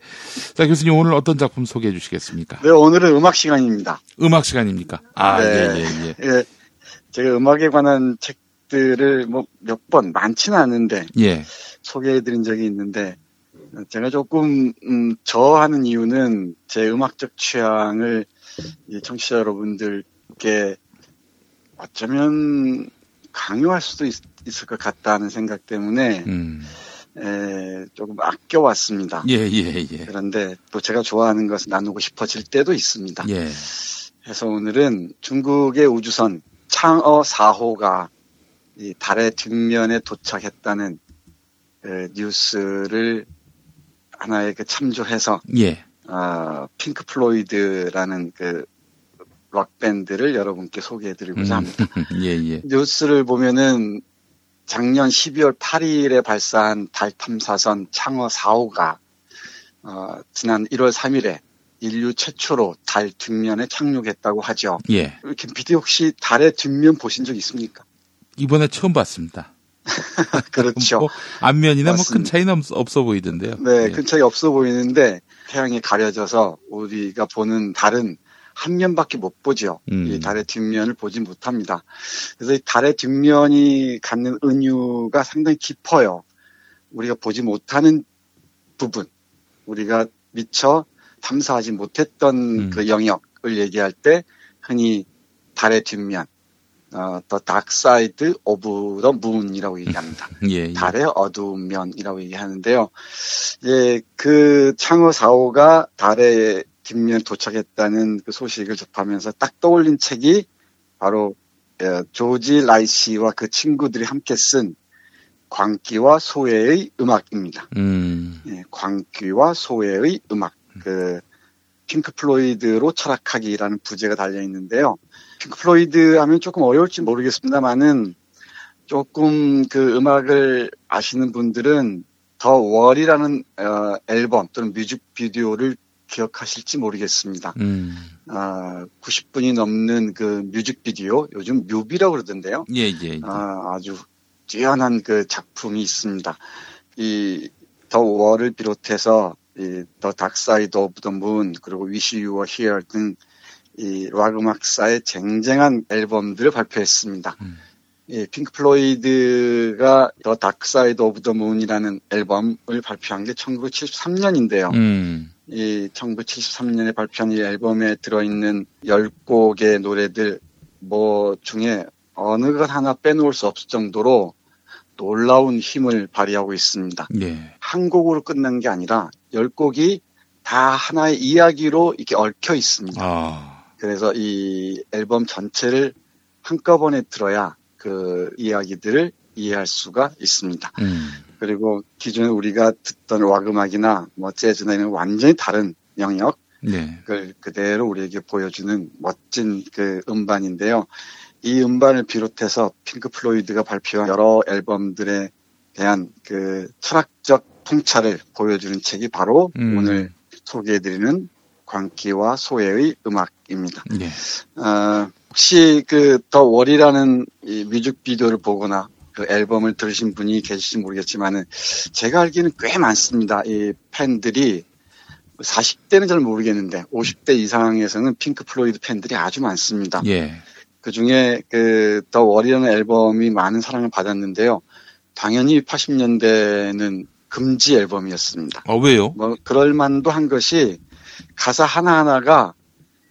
자, 교수님 오늘 어떤 작품 소개해 주시겠습니까? 네, 오늘은 음악 시간입니다. 음악 시간입니까? 아, 네. 예, 예, 예. 예, 제가 음악에 관한 책들을 뭐 몇 번 많지는 않은데 예. 소개해 드린 적이 있는데 제가 조금 음, 저하는 이유는 제 음악적 취향을 이 청취자 여러분들께 어쩌면 강요할 수도 있, 을것 같다는 생각 때문에 음. 에, 조금 아껴왔습니다. 예, 예, 예. 그런데 또 제가 좋아하는 것을 나누고 싶어질 때도 있습니다. 예. 그래서 오늘은 중국의 우주선 창어 4호가 이 달의 뒷면에 도착했다는 그 뉴스를 하나의 그 참조해서 예. 어, 핑크 플로이드라는 그 락밴드를 여러분께 소개해드리고자 합니다. 예, 예. 뉴스를 보면은 작년 12월 8일에 발사한 달 탐사선 창어 4호가 어, 지난 1월 3일에 인류 최초로 달 뒷면에 착륙했다고 하죠. 예. 이렇게 비디오 혹시 달의 뒷면 보신 적 있습니까? 이번에 처음 봤습니다. 그렇죠. 뭐 앞면이나 뭐 큰. 차이는 없, 없어 보이던데요. 네, 예. 큰 차이 없어 보이는데 태양이 가려져서 우리가 보는 달은 한 면밖에 못 보죠. 음. 이 달의 뒷면을 보지 못합니다. 그래서 이 달의 뒷면이 갖는 은유가 상당히 깊어요. 우리가 보지 못하는 부분, 우리가 미처 탐사하지 못했던 음. 그 영역을 얘기할 때 흔히 달의 뒷면, 어, The Dark Side of the Moon이라고 얘기합니다. 예, 예. 달의 어두운 면이라고 얘기하는데요. 예, 그 창어 4호가 달의 뒷면 도착했다는 그 소식을 접하면서 딱 떠올린 책이 바로 예, 조지 라이시와 그 친구들이 함께 쓴 광기와 소외의 음악입니다. 음. 예, 광기와 소외의 음악. 그 핑크 플로이드로 철학하기라는 부제가 달려 있는데요. 핑크 플로이드 하면 조금 어려울지 모르겠습니다만은 조금 그 음악을 아시는 분들은 The Wall이라는 어, 앨범 또는 뮤직비디오를 기억하실지 모르겠습니다. 음. 아, 90분이 넘는 그 뮤직비디오, 요즘 뮤비라고 그러던데요. 예, 예. 예. 아, 아주 뛰어난 그 작품이 있습니다. 이 The Wall을 비롯해서 이 The Dark Side of the Moon 그리고 Wish You Were Here 등 이 락 음악사의 쟁쟁한 앨범들을 발표했습니다. 음. 이 핑크 플로이드가 The Dark Side of the Moon이라는 앨범을 발표한 게 1973년인데요. 음. 이 1973년에 발표한 이 앨범에 들어있는 10곡의 노래들 뭐 중에 어느 것 하나 빼놓을 수 없을 정도로 놀라운 힘을 발휘하고 있습니다. 예. 한 곡으로 끝난 게 아니라 10곡이 다 하나의 이야기로 이렇게 얽혀 있습니다. 아. 그래서 이 앨범 전체를 한꺼번에 들어야 그 이야기들을 이해할 수가 있습니다. 음. 그리고 기존에 우리가 듣던 락 음악이나 뭐 재즈나 이런 완전히 다른 영역을 네. 그대로 우리에게 보여주는 멋진 그 음반인데요. 이 음반을 비롯해서 핑크 플로이드가 발표한 여러 앨범들에 대한 그 철학적 통찰을 보여주는 책이 바로 음. 오늘 소개해드리는 광기와 소외의 음악입니다. 예. 어, 혹시 그 The Wall이라는 이 뮤직비디오를 보거나 그 앨범을 들으신 분이 계실지 모르겠지만은 제가 알기는 꽤 많습니다. 이 팬들이 40대는 잘 모르겠는데 50대 이상에서는 핑크 플로이드 팬들이 아주 많습니다. 예. 그 중에 그 The Wall이라는 앨범이 많은 사랑을 받았는데요. 당연히 80년대는 금지 앨범이었습니다. 어, 왜요? 뭐 그럴 만도 한 것이 가사 하나하나가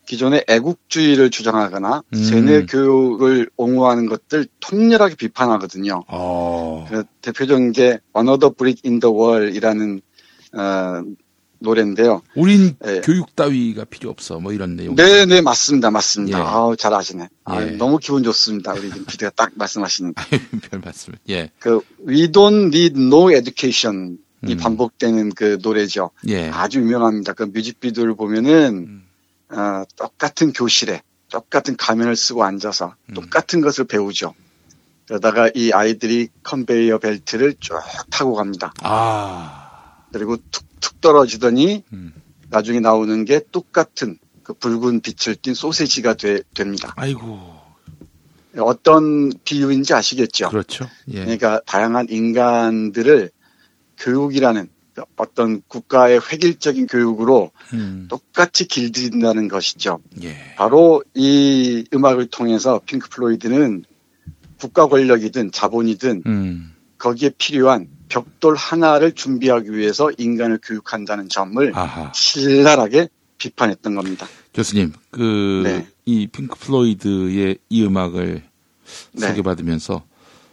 기존의 애국주의를 주장하거나 음. 세뇌 교육을 옹호하는 것들 통렬하게 비판하거든요. 어. 그 대표적인 게 Another Brick in the Wall이라는 어, 노래인데요. 우린 예. 교육 따위가 필요 없어. 뭐 이런 내용. 네, 네, 맞습니다. 맞습니다. 예. 아우, 잘 아시네. 아, 예. 너무 기분 좋습니다. 우리 PD가 딱 말씀하시는. 별 말씀. 예. 그, We don't need no education. 이 음. 반복되는 그 노래죠. 예. 아주 유명합니다. 그 뮤직비디오를 보면은, 음. 어, 똑같은 교실에, 똑같은 가면을 쓰고 앉아서 음. 똑같은 것을 배우죠. 그러다가 이 아이들이 컨베이어 벨트를 쭉 타고 갑니다. 아. 그리고 툭툭 떨어지더니 음. 나중에 나오는 게 똑같은 그 붉은 빛을 띤 소세지가 되- 됩니다. 아이고. 어떤 비유인지 아시겠죠? 그렇죠. 예. 그러니까 다양한 인간들을 교육이라는 어떤 국가의 획일적인 교육으로 음, 똑같이 길들인다는 것이죠. 예. 바로 이 음악을 통해서 핑크 플로이드는 국가 권력이든 자본이든 음, 거기에 필요한 벽돌 하나를 준비하기 위해서 인간을 교육한다는 점을 아하. 신랄하게 비판했던 겁니다. 교수님, 그, 네. 이 핑크 플로이드의 이 음악을 네. 소개받으면서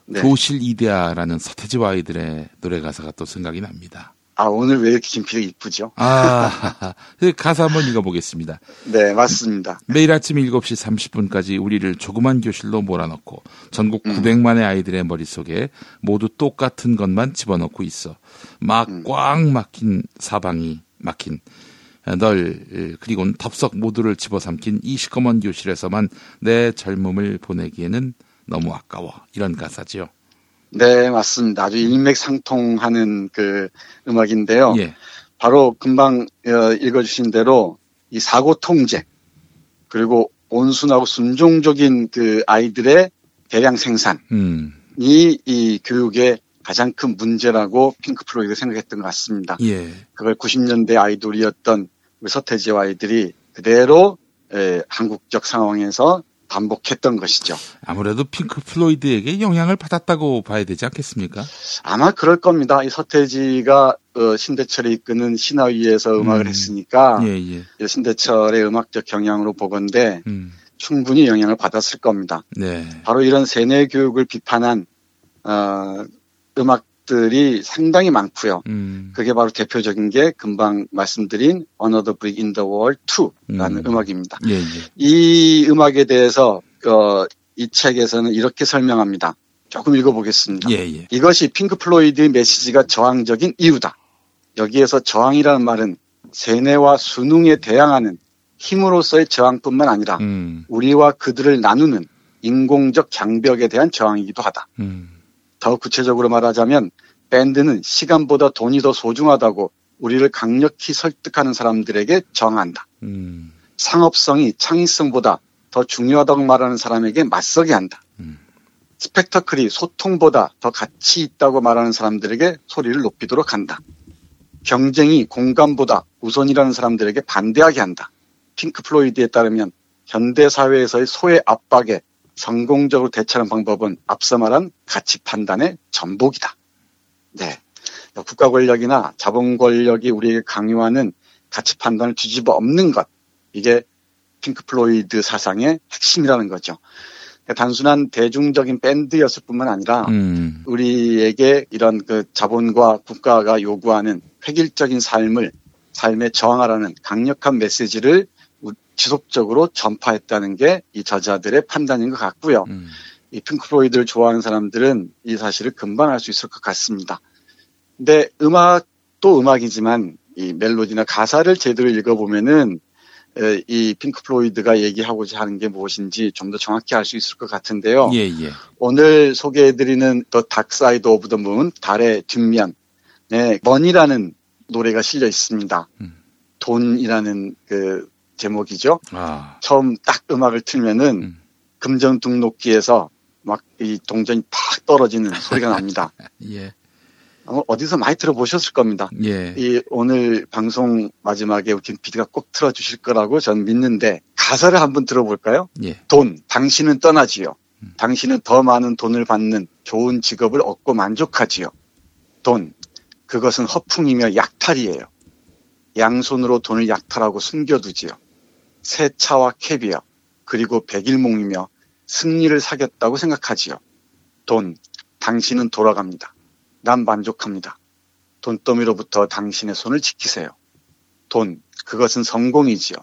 네. 교실 이데아라는 서태지와 아이들의 노래 가사가 또 생각이 납니다. 아, 오늘 왜 이렇게 진필이 이쁘죠? 아, 그 가사 한번 읽어보겠습니다. 네, 맞습니다. 매일 아침 7시 30분까지 우리를 조그만 교실로 몰아넣고 전국 음. 900만의 아이들의 머릿속에 모두 똑같은 것만 집어넣고 있어. 막 음. 꽉 막힌 사방이 막힌 널 그리고는 덥석 모두를 집어삼킨 이 시커먼 교실에서만 내 젊음을 보내기에는 너무 아까워. 이런 가사지요. 네, 맞습니다. 아주 일맥상통하는 그 음악인데요. 예. 바로 금방 어, 읽어주신 대로 이 사고 통제 그리고 온순하고 순종적인 그 아이들의 대량 생산이 음. 이 교육의 가장 큰 문제라고 핑크 플로이드 생각했던 것 같습니다. 예. 그걸 90년대 아이돌이었던 우리 서태지와 아이들이 그대로 에, 한국적 상황에서 반복했던 것이죠. 아무래도 핑크 플로이드에게 영향을 받았다고 봐야 되지 않겠습니까? 아마 그럴 겁니다. 이 서태지가 어, 신대철이 이끄는 신화위에서 음악을 음. 했으니까 예, 예. 이 신대철의 음악적 경향으로 보건대 음. 충분히 영향을 받았을 겁니다. 네. 바로 이런 세뇌 교육을 비판한 어, 음악 들이 상당히 많고요. 음. 그게 바로 대표적인 게 금방 말씀드린 Another Brick in the Wall 2라는 음. 음. 악입니다 예, 예. 이 음악에 대해서 어, 이 책에서는 이렇게 설명합니다. 조금 읽어보겠습니다. 예, 예. 이것이 핑크 플로이드의 메시지가 저항적인 이유다. 여기에서 저항이라는 말은 세뇌와 순응에 대항하는 힘으로서의 저항뿐만 아니라 음. 우리와 그들을 나누는 인공적 장벽에 대한 저항이기도 하다. 음. 더 구체적으로 말하자면 밴드는 시간보다 돈이 더 소중하다고 우리를 강력히 설득하는 사람들에게 저항한다. 음. 상업성이 창의성보다 더 중요하다고 말하는 사람에게 맞서게 한다. 음. 스펙터클이 소통보다 더 가치 있다고 말하는 사람들에게 소리를 높이도록 한다. 경쟁이 공감보다 우선이라는 사람들에게 반대하게 한다. 핑크 플로이드에 따르면 현대 사회에서의 소외 압박에 성공적으로 대처하는 방법은 앞서 말한 가치 판단의 전복이다. 네. 국가 권력이나 자본 권력이 우리에게 강요하는 가치 판단을 뒤집어 엎는 것. 이게 핑크 플로이드 사상의 핵심이라는 거죠. 단순한 대중적인 밴드였을 뿐만 아니라 음. 우리에게 이런 그 자본과 국가가 요구하는 획일적인 삶을 삶에 저항하라는 강력한 메시지를 우- 지속적으로 전파했다는 게 이 저자들의 판단인 것 같고요. 음. 이 핑크플로이드를 좋아하는 사람들은 이 사실을 금방 알 수 있을 것 같습니다. 근데 음악도 음악이지만 이 멜로디나 가사를 제대로 읽어보면은 에, 이 핑크플로이드가 얘기하고자 하는 게 무엇인지 좀 더 정확히 알 수 있을 것 같은데요. 예, 예. 오늘 소개해드리는 The Dark Side of the Moon, 달의 뒷면에 Money라는 노래가 실려 있습니다. 음. 돈이라는 그 제목이죠. 아. 처음 딱 음악을 틀면은 음. 금전 등록기에서 막 이 동전이 팍 떨어지는 소리가 납니다. 예. 어디서 많이 들어보셨을 겁니다. 예. 이 오늘 방송 마지막에 김 PD가 꼭 틀어주실 거라고 전 믿는데 가사를 한번 들어볼까요? 예. 돈, 당신은 떠나지요. 당신은 더 많은 돈을 받는 좋은 직업을 얻고 만족하지요. 돈, 그것은 허풍이며 약탈이에요. 양손으로 돈을 약탈하고 숨겨두지요. 새 차와 캡이요. 그리고 백일몽이며 승리를 사겼다고 생각하지요. 돈, 당신은 돌아갑니다. 난 만족합니다. 돈더미로부터 당신의 손을 지키세요. 돈, 그것은 성공이지요.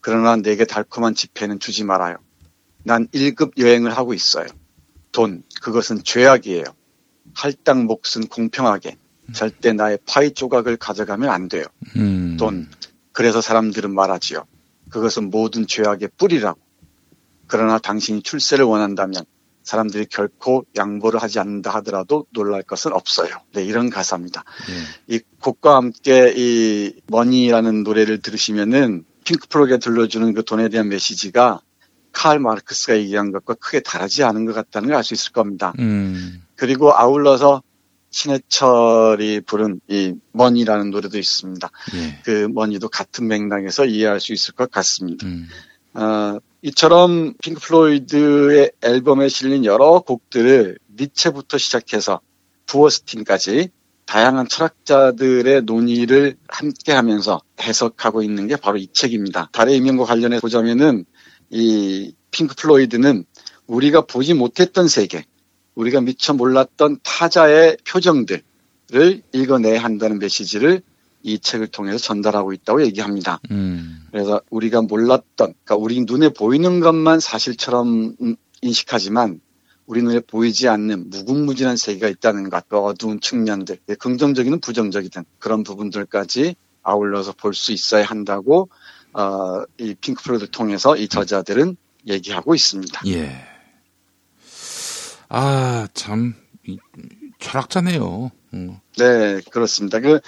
그러나 내게 달콤한 지폐는 주지 말아요. 난 1급 여행을 하고 있어요. 돈, 그것은 죄악이에요. 할당 몫은 공평하게. 절대 나의 파이 조각을 가져가면 안 돼요. 음. 돈, 그래서 사람들은 말하지요. 그것은 모든 죄악의 뿌리라고. 그러나 당신이 출세를 원한다면 사람들이 결코 양보를 하지 않는다 하더라도 놀랄 것은 없어요. 네, 이런 가사입니다. 예. 이 곡과 함께 이 머니라는 노래를 들으시면은 핑크플로이가 들려주는 그 돈에 대한 메시지가 칼 마르크스가 얘기한 것과 크게 다르지 않은 것 같다는 걸 알 수 있을 겁니다. 음. 그리고 아울러서 신해철이 부른 이 Money라는 노래도 있습니다. 예. 그 Money도 같은 맥락에서 이해할 수 있을 것 같습니다. 음. 어, 이처럼 핑크 플로이드의 앨범에 실린 여러 곡들을 니체부터 시작해서 부어스틴까지 다양한 철학자들의 논의를 함께 하면서 해석하고 있는 게 바로 이 책입니다. 달의 이면과 관련해 보자면은 이 핑크 플로이드는 우리가 보지 못했던 세계, 우리가 미처 몰랐던 타자의 표정들을 읽어내야 한다는 메시지를 이 책을 통해서 전달하고 있다고 얘기합니다. 음. 그래서 우리가 몰랐던, 그러니까 우리 눈에 보이는 것만 사실처럼 음, 인식하지만 우리 눈에 보이지 않는 무궁무진한 세계가 있다는 것, 그 어두운 측면들, 예, 긍정적이든 부정적이든 그런 부분들까지 아울러서 볼 수 있어야 한다고 어, 이 핑크플로이드를 통해서 이 저자들은 얘기하고 있습니다. 예. 아, 참, 이, 철학자네요. 음. 네, 그렇습니다. 그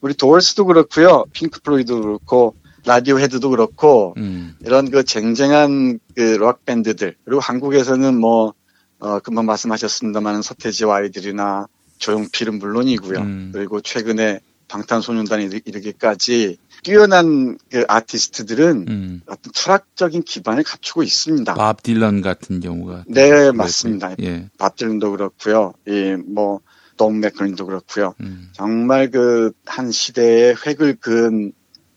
우리 도어스도 그렇고요, 핑크 플로이드도 그렇고 라디오 헤드도 그렇고 음. 이런 그 쟁쟁한 그 락 밴드들 그리고 한국에서는 뭐 어, 금방 말씀하셨습니다만 서태지와 아이들이나 조용필은 물론이고요. 음. 그리고 최근에 방탄소년단이 이르- 이르기까지 뛰어난 그 아티스트들은 음. 어떤 철학적인 기반을 갖추고 있습니다. 밥 딜런 같은 경우가. 네, 맞습니다. 예. 밥 딜런도 그렇고요. 이뭐돈 맥클린도 그렇고요. 음. 정말 그 한 시대의 획을 그은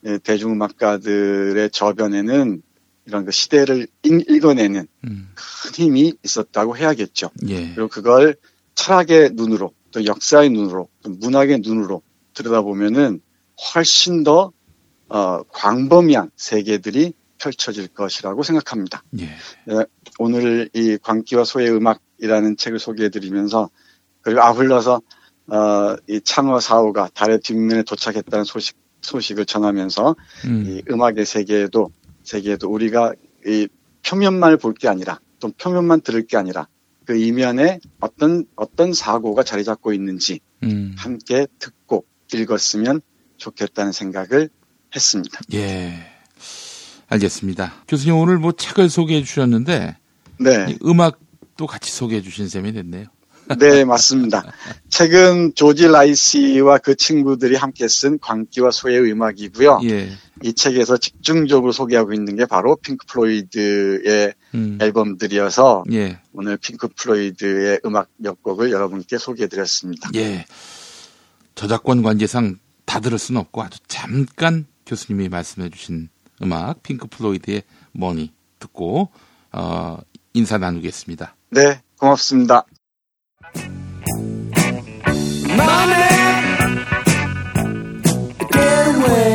예, 대중음악가들의 저변에는 이런 그 시대를 읽- 읽어내는 음. 큰 힘이 있었다고 해야겠죠. 예. 그리고 그걸 철학의 눈으로 또 역사의 눈으로 또 문학의 눈으로 들여다보면은 훨씬 더 어, 광범위한 세계들이 펼쳐질 것이라고 생각합니다. 예. 오늘 이 광기와 소의 음악이라는 책을 소개해드리면서 그리고 아울러서 어, 이 창어 사호가 달의 뒷면에 도착했다는 소식 소식을 전하면서 음. 이 음악의 세계에도 세계에도 우리가 이 표면만을 볼 게 아니라 또 표면만 들을 게 아니라 그 이면에 어떤 어떤 사고가 자리 잡고 있는지 음. 함께 듣고 읽었으면 좋겠다는 생각을 했습니다. 예. 알겠습니다. 교수님 오늘 뭐 책을 소개해 주셨는데 네. 이 음악도 같이 소개해 주신 셈이 됐네요. 네, 맞습니다. 책은 조지 라이시와 그 친구들이 함께 쓴 광기와 소의 음악이고요. 예. 이 책에서 집중적으로 소개하고 있는 게 바로 핑크 플로이드의 음. 앨범들이어서 예. 오늘 핑크 플로이드의 음악 몇 곡을 여러분께 소개해 드렸습니다. 예. 저작권 관계상 다 들을 수는 없고 아주 잠깐 교수님이 말씀해 주신 음악 핑크 플로이드의 Money 듣고 어, 인사 나누겠습니다. 네, 고맙습니다. Get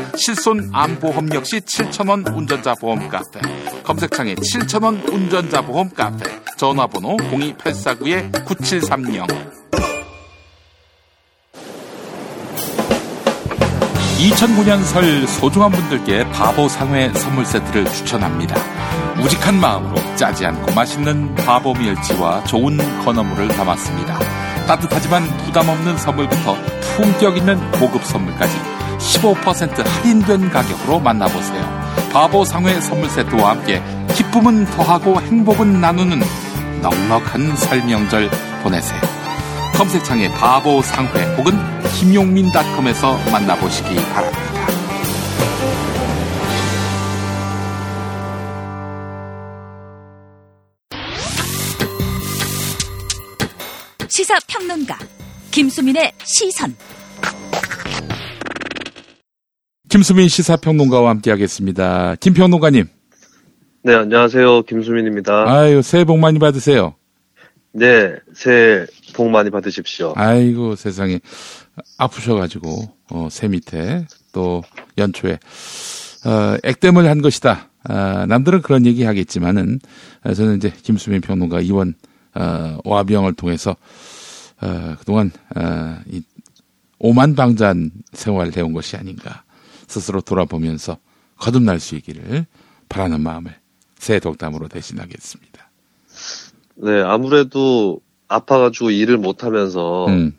실손 암보험 역시 7,000원 운전자 보험 카페. 검색창에 7,000원 운전자 보험 카페. 전화번호 02849-9730. 2009년 설 소중한 분들께 바보 상회 선물 세트를 추천합니다. 우직한 마음으로 짜지 않고 맛있는 바보 멸치와 좋은 건어물을 담았습니다. 따뜻하지만 부담 없는 선물부터 품격 있는 고급 선물까지 15% 할인된 가격으로 만나보세요. 바보 상회 선물 세트와 함께 기쁨은 더하고 행복은 나누는 넉넉한 설명절 보내세요. 검색창에 바보 상회 혹은 김용민닷컴에서 만나보시기 바랍니다. 시사평론가 김수민의 시선 김수민 시사평론가와 함께하겠습니다. 김평론가님. 네, 안녕하세요. 김수민입니다. 아유, 새해 복 많이 받으세요. 네, 새해 복 많이 받으십시오. 아이고, 세상에. 아프셔가지고, 어, 새 밑에, 또, 연초에, 어, 액땜을 한 것이다. 아, 남들은 그런 얘기 하겠지만은, 아, 저는 이제 김수민 평론가 이원, 어, 와병을 통해서, 어, 그동안, 어, 이, 오만방잔 생활을 해온 것이 아닌가. 스스로 돌아보면서 거듭날 수 있기를 바라는 마음을 새해 독담으로 대신하겠습니다. 네, 아무래도 아파가지고 일을 못하면서 음.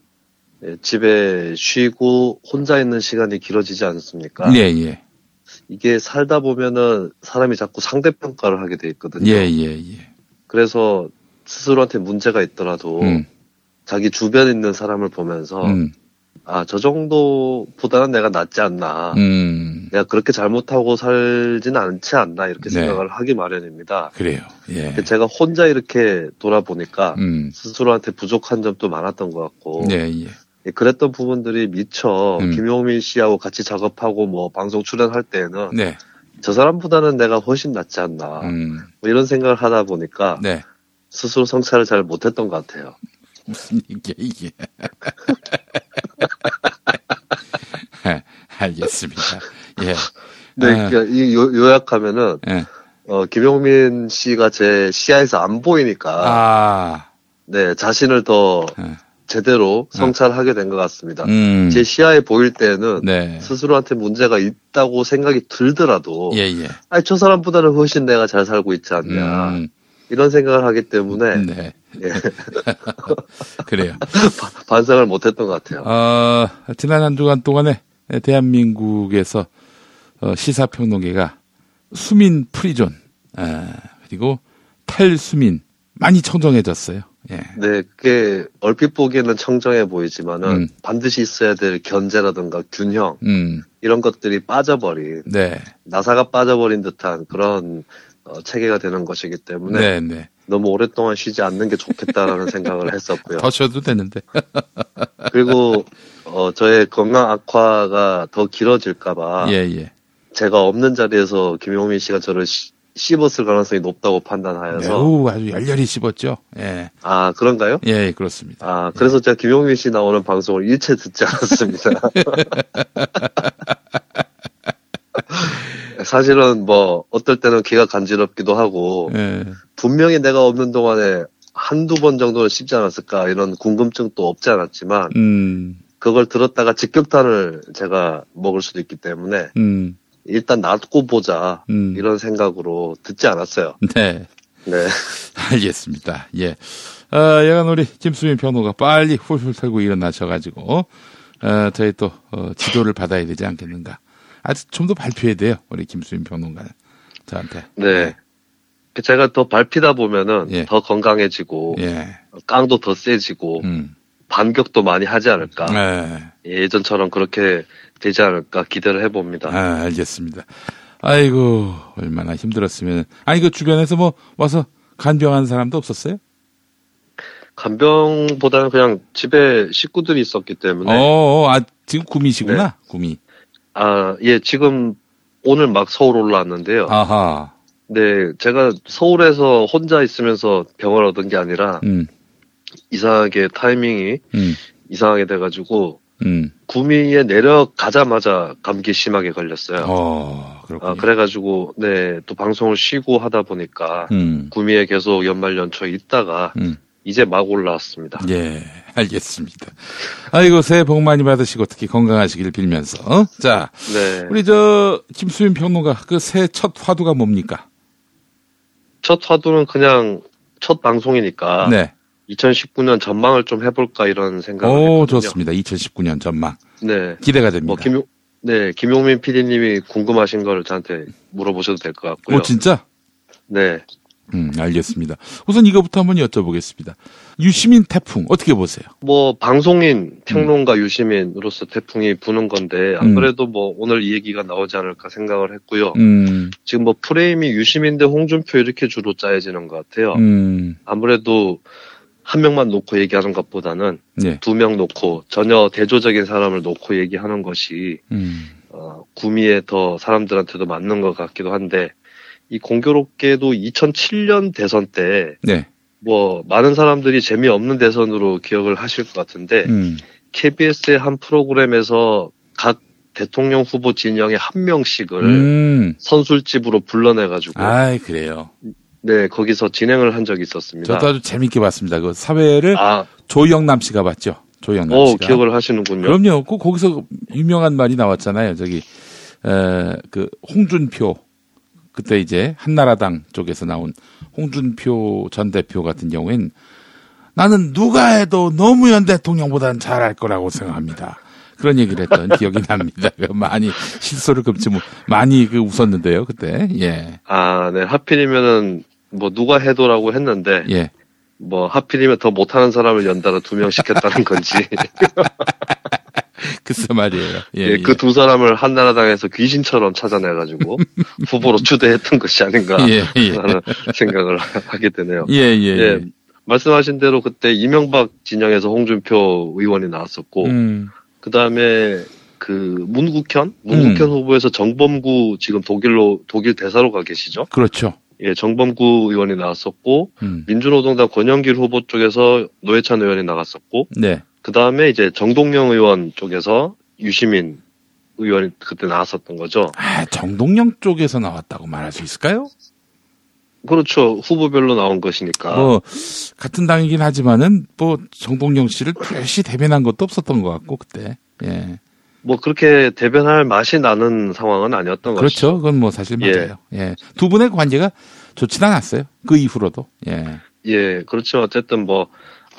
예, 집에 쉬고 혼자 있는 시간이 길어지지 않습니까? 예, 예. 이게 살다 보면은 사람이 자꾸 상대평가를 하게 돼 있거든요. 예, 예, 예. 그래서 스스로한테 문제가 있더라도 음. 자기 주변에 있는 사람을 보면서 음. 아, 저 정도보다는 내가 낫지 않나. 음. 내가 그렇게 잘못하고 살지는 않지 않나. 이렇게 네. 생각을 하기 마련입니다. 그래요. 예. 제가 혼자 이렇게 돌아보니까 음. 스스로한테 부족한 점도 많았던 것 같고. 예, 예. 예, 그랬던 부분들이 미처 음. 김용민 씨하고 같이 작업하고 뭐 방송 출연할 때는 네. 저 사람보다는 내가 훨씬 낫지 않나. 음. 뭐 이런 생각을 하다 보니까 네. 스스로 성찰을 잘 못했던 것 같아요. 무슨 이게 이게. 알겠습니다. 예. 네, 아, 그러니까 이 요, 요약하면은 예. 어, 김용민 씨가 제 시야에서 안 보이니까 아, 네 자신을 더 예. 제대로 성찰하게 된 것 같습니다. 음. 제 시야에 보일 때는 네. 스스로한테 문제가 있다고 생각이 들더라도 예, 예. 아니 저 사람보다는 훨씬 내가 잘 살고 있지 않냐 음. 이런 생각을 하기 때문에 네. 예, 그래요. 반성을 못했던 것 같아요. 어, 지난 한 주간 동안에 대한민국에서 어, 시사평론계가 수민 free zone, 아, 그리고 탈수민 많이 청정해졌어요. 예. 네, 그게 얼핏 보기에는 청정해 보이지만은 음. 반드시 있어야 될 견제라든가 균형 음, 이런 것들이 빠져버린 네. 나사가 빠져버린 듯한 그런 어, 체계가 되는 것이기 때문에 네, 네. 너무 오랫동안 쉬지 않는 게 좋겠다라는 생각을 했었고요. 더 쉬어도 되는데. 그리고 어, 저의 건강 악화가 더 길어질까봐 예, 예. 제가 없는 자리에서 김용민 씨가 저를 시- 씹었을 가능성이 높다고 판단하여서 매우 아주 열렬히 씹었죠. 예. 아 그런가요? 예, 그렇습니다. 아 그래서 제가 김용민 씨 나오는 방송을 일체 듣지 않았습니다. 사실은 뭐 어떨 때는 귀가 간지럽기도 하고 예. 분명히 내가 없는 동안에 한두 번 정도는 씹지 않았을까 이런 궁금증도 없지 않았지만 음, 그걸 들었다가 직격탄을 제가 먹을 수도 있기 때문에 음, 일단 놔두고 보자 음. 이런 생각으로 듣지 않았어요. 네. 네. 알겠습니다. 예. 어, 여간 우리 김수민 변호가 빨리 훌훌 털고 일어나셔가지고, 어, 저희 또, 어, 지도를 받아야 되지 않겠는가. 아직 좀 더 발표해야 돼요. 우리 김수민 변호가 저한테. 네. 제가 더 밟히다 보면은 예. 더 건강해지고 예. 깡도 더 세지고 음. 반격도 많이 하지 않을까. 네. 예전처럼 그렇게 되지 않을까 기대를 해봅니다. 아, 알겠습니다. 아이고, 얼마나 힘들었으면. 아니, 그 주변에서 뭐, 와서 간병한 사람도 없었어요? 간병보다는 그냥 집에 식구들이 있었기 때문에 어, 아, 지금 구미시구나. 구미. 아, 예, 지금 오늘 막 서울 올라왔는데요. 아하. 네, 제가 서울에서 혼자 있으면서 병을 얻은 게 아니라 음, 이상하게 타이밍이 음. 이상하게 돼가지고 음. 구미에 내려가자마자 감기 심하게 걸렸어요. 어. 아, 그래가지고 네 또 방송을 쉬고 하다 보니까 음. 구미에 계속 연말 연초 있다가 음. 이제 막 올라왔습니다. 예, 알겠습니다. 아이고, 새해 복 많이 받으시고 특히 건강하시길 빌면서. 어? 자, 네. 우리 저, 김수민 평론가, 그 새해 첫 화두가 뭡니까? 첫 화두는 그냥 첫 방송이니까 네. 2019년 전망을 좀 해볼까 이런 생각을 오, 했거든요. 좋습니다. 2019년 전망. 네. 기대가 됩니다. 뭐 김용 네 김용민 PD님이 궁금하신 걸 저한테 물어보셔도 될 것 같고요. 오, 진짜? 네. 음, 알겠습니다. 우선 이거부터 한번 여쭤보겠습니다. 유시민 태풍, 어떻게 보세요? 뭐 방송인 음. 평론가 유시민으로서 태풍이 부는 건데 안 그래도 뭐 오늘 이 얘기가 나오지 않을까 생각을 했고요. 음, 지금 뭐 프레임이 유시민 대 홍준표 이렇게 주로 짜여지는 것 같아요. 음, 아무래도 한 명만 놓고 얘기하는 것보다는 네. 두명 놓고 전혀 대조적인 사람을 놓고 얘기하는 것이 음, 어, 구미에 더 사람들한테도 맞는 것 같기도 한데 이 공교롭게도 2007년 대선 때 네. 뭐 많은 사람들이 재미없는 대선으로 기억을 하실 것 같은데 음, KBS의 한 프로그램에서 각 대통령 후보 진영의 한 명씩을 음. 선술집으로 불러내가지고 아이, 그래요. 네 거기서 진행을 한 적이 있었습니다. 저도 아주 재밌게 봤습니다. 그 사회를 아, 조영남 씨가 봤죠? 조영남 어 씨가. 기억을 하시는군요. 그럼요. 그 거기서 유명한 말이 나왔잖아요. 저기 에, 그 홍준표 그때 이제 한나라당 쪽에서 나온 홍준표 전 대표 같은 경우엔 나는 누가 해도 노무현 대통령보다는 잘할 거라고 생각합니다. 그런 얘기를 했던 기억이 납니다. 그 많이 실소를 금치 못 많이 그 웃었는데요 그때 예 아, 네 하필이면은 뭐 누가 해도라고 했는데 예. 뭐 하필이면 더 못하는 사람을 연달아 두 명 시켰다는 건지 글쎄 말이에요. 예, 예, 그 두 사람을 한나라당에서 귀신처럼 찾아내가지고 후보로 추대했던 것이 아닌가 예, 예. 라는 생각을 하게 되네요. 예, 예, 예. 말씀하신 대로 그때 이명박 진영에서 홍준표 의원이 나왔었고 음, 그 다음에 그 문국현 문국현 음. 후보에서 정범구 지금 독일로 독일 대사로 가 계시죠? 그렇죠. 예, 정범구 의원이 나왔었고 음, 민주노동당 권영길 후보 쪽에서 노회찬 의원이 나갔었고 네. 그 다음에 이제 정동영 의원 쪽에서 유시민 의원이 그때 나왔었던 거죠. 아, 정동영 쪽에서 나왔다고 말할 수 있을까요? 그렇죠. 후보별로 나온 것이니까. 뭐 같은 당이긴 하지만은 뭐 정동영 씨를 뚜렷이 대변한 것도 없었던 것 같고 그때 예 뭐 그렇게 대변할 맛이 나는 상황은 아니었던 그렇죠 것이죠. 그건 뭐 사실 예. 맞아요 예두 분의 관계가 좋지는 않았어요 그 이후로도 예 예, 그렇죠. 어쨌든 뭐,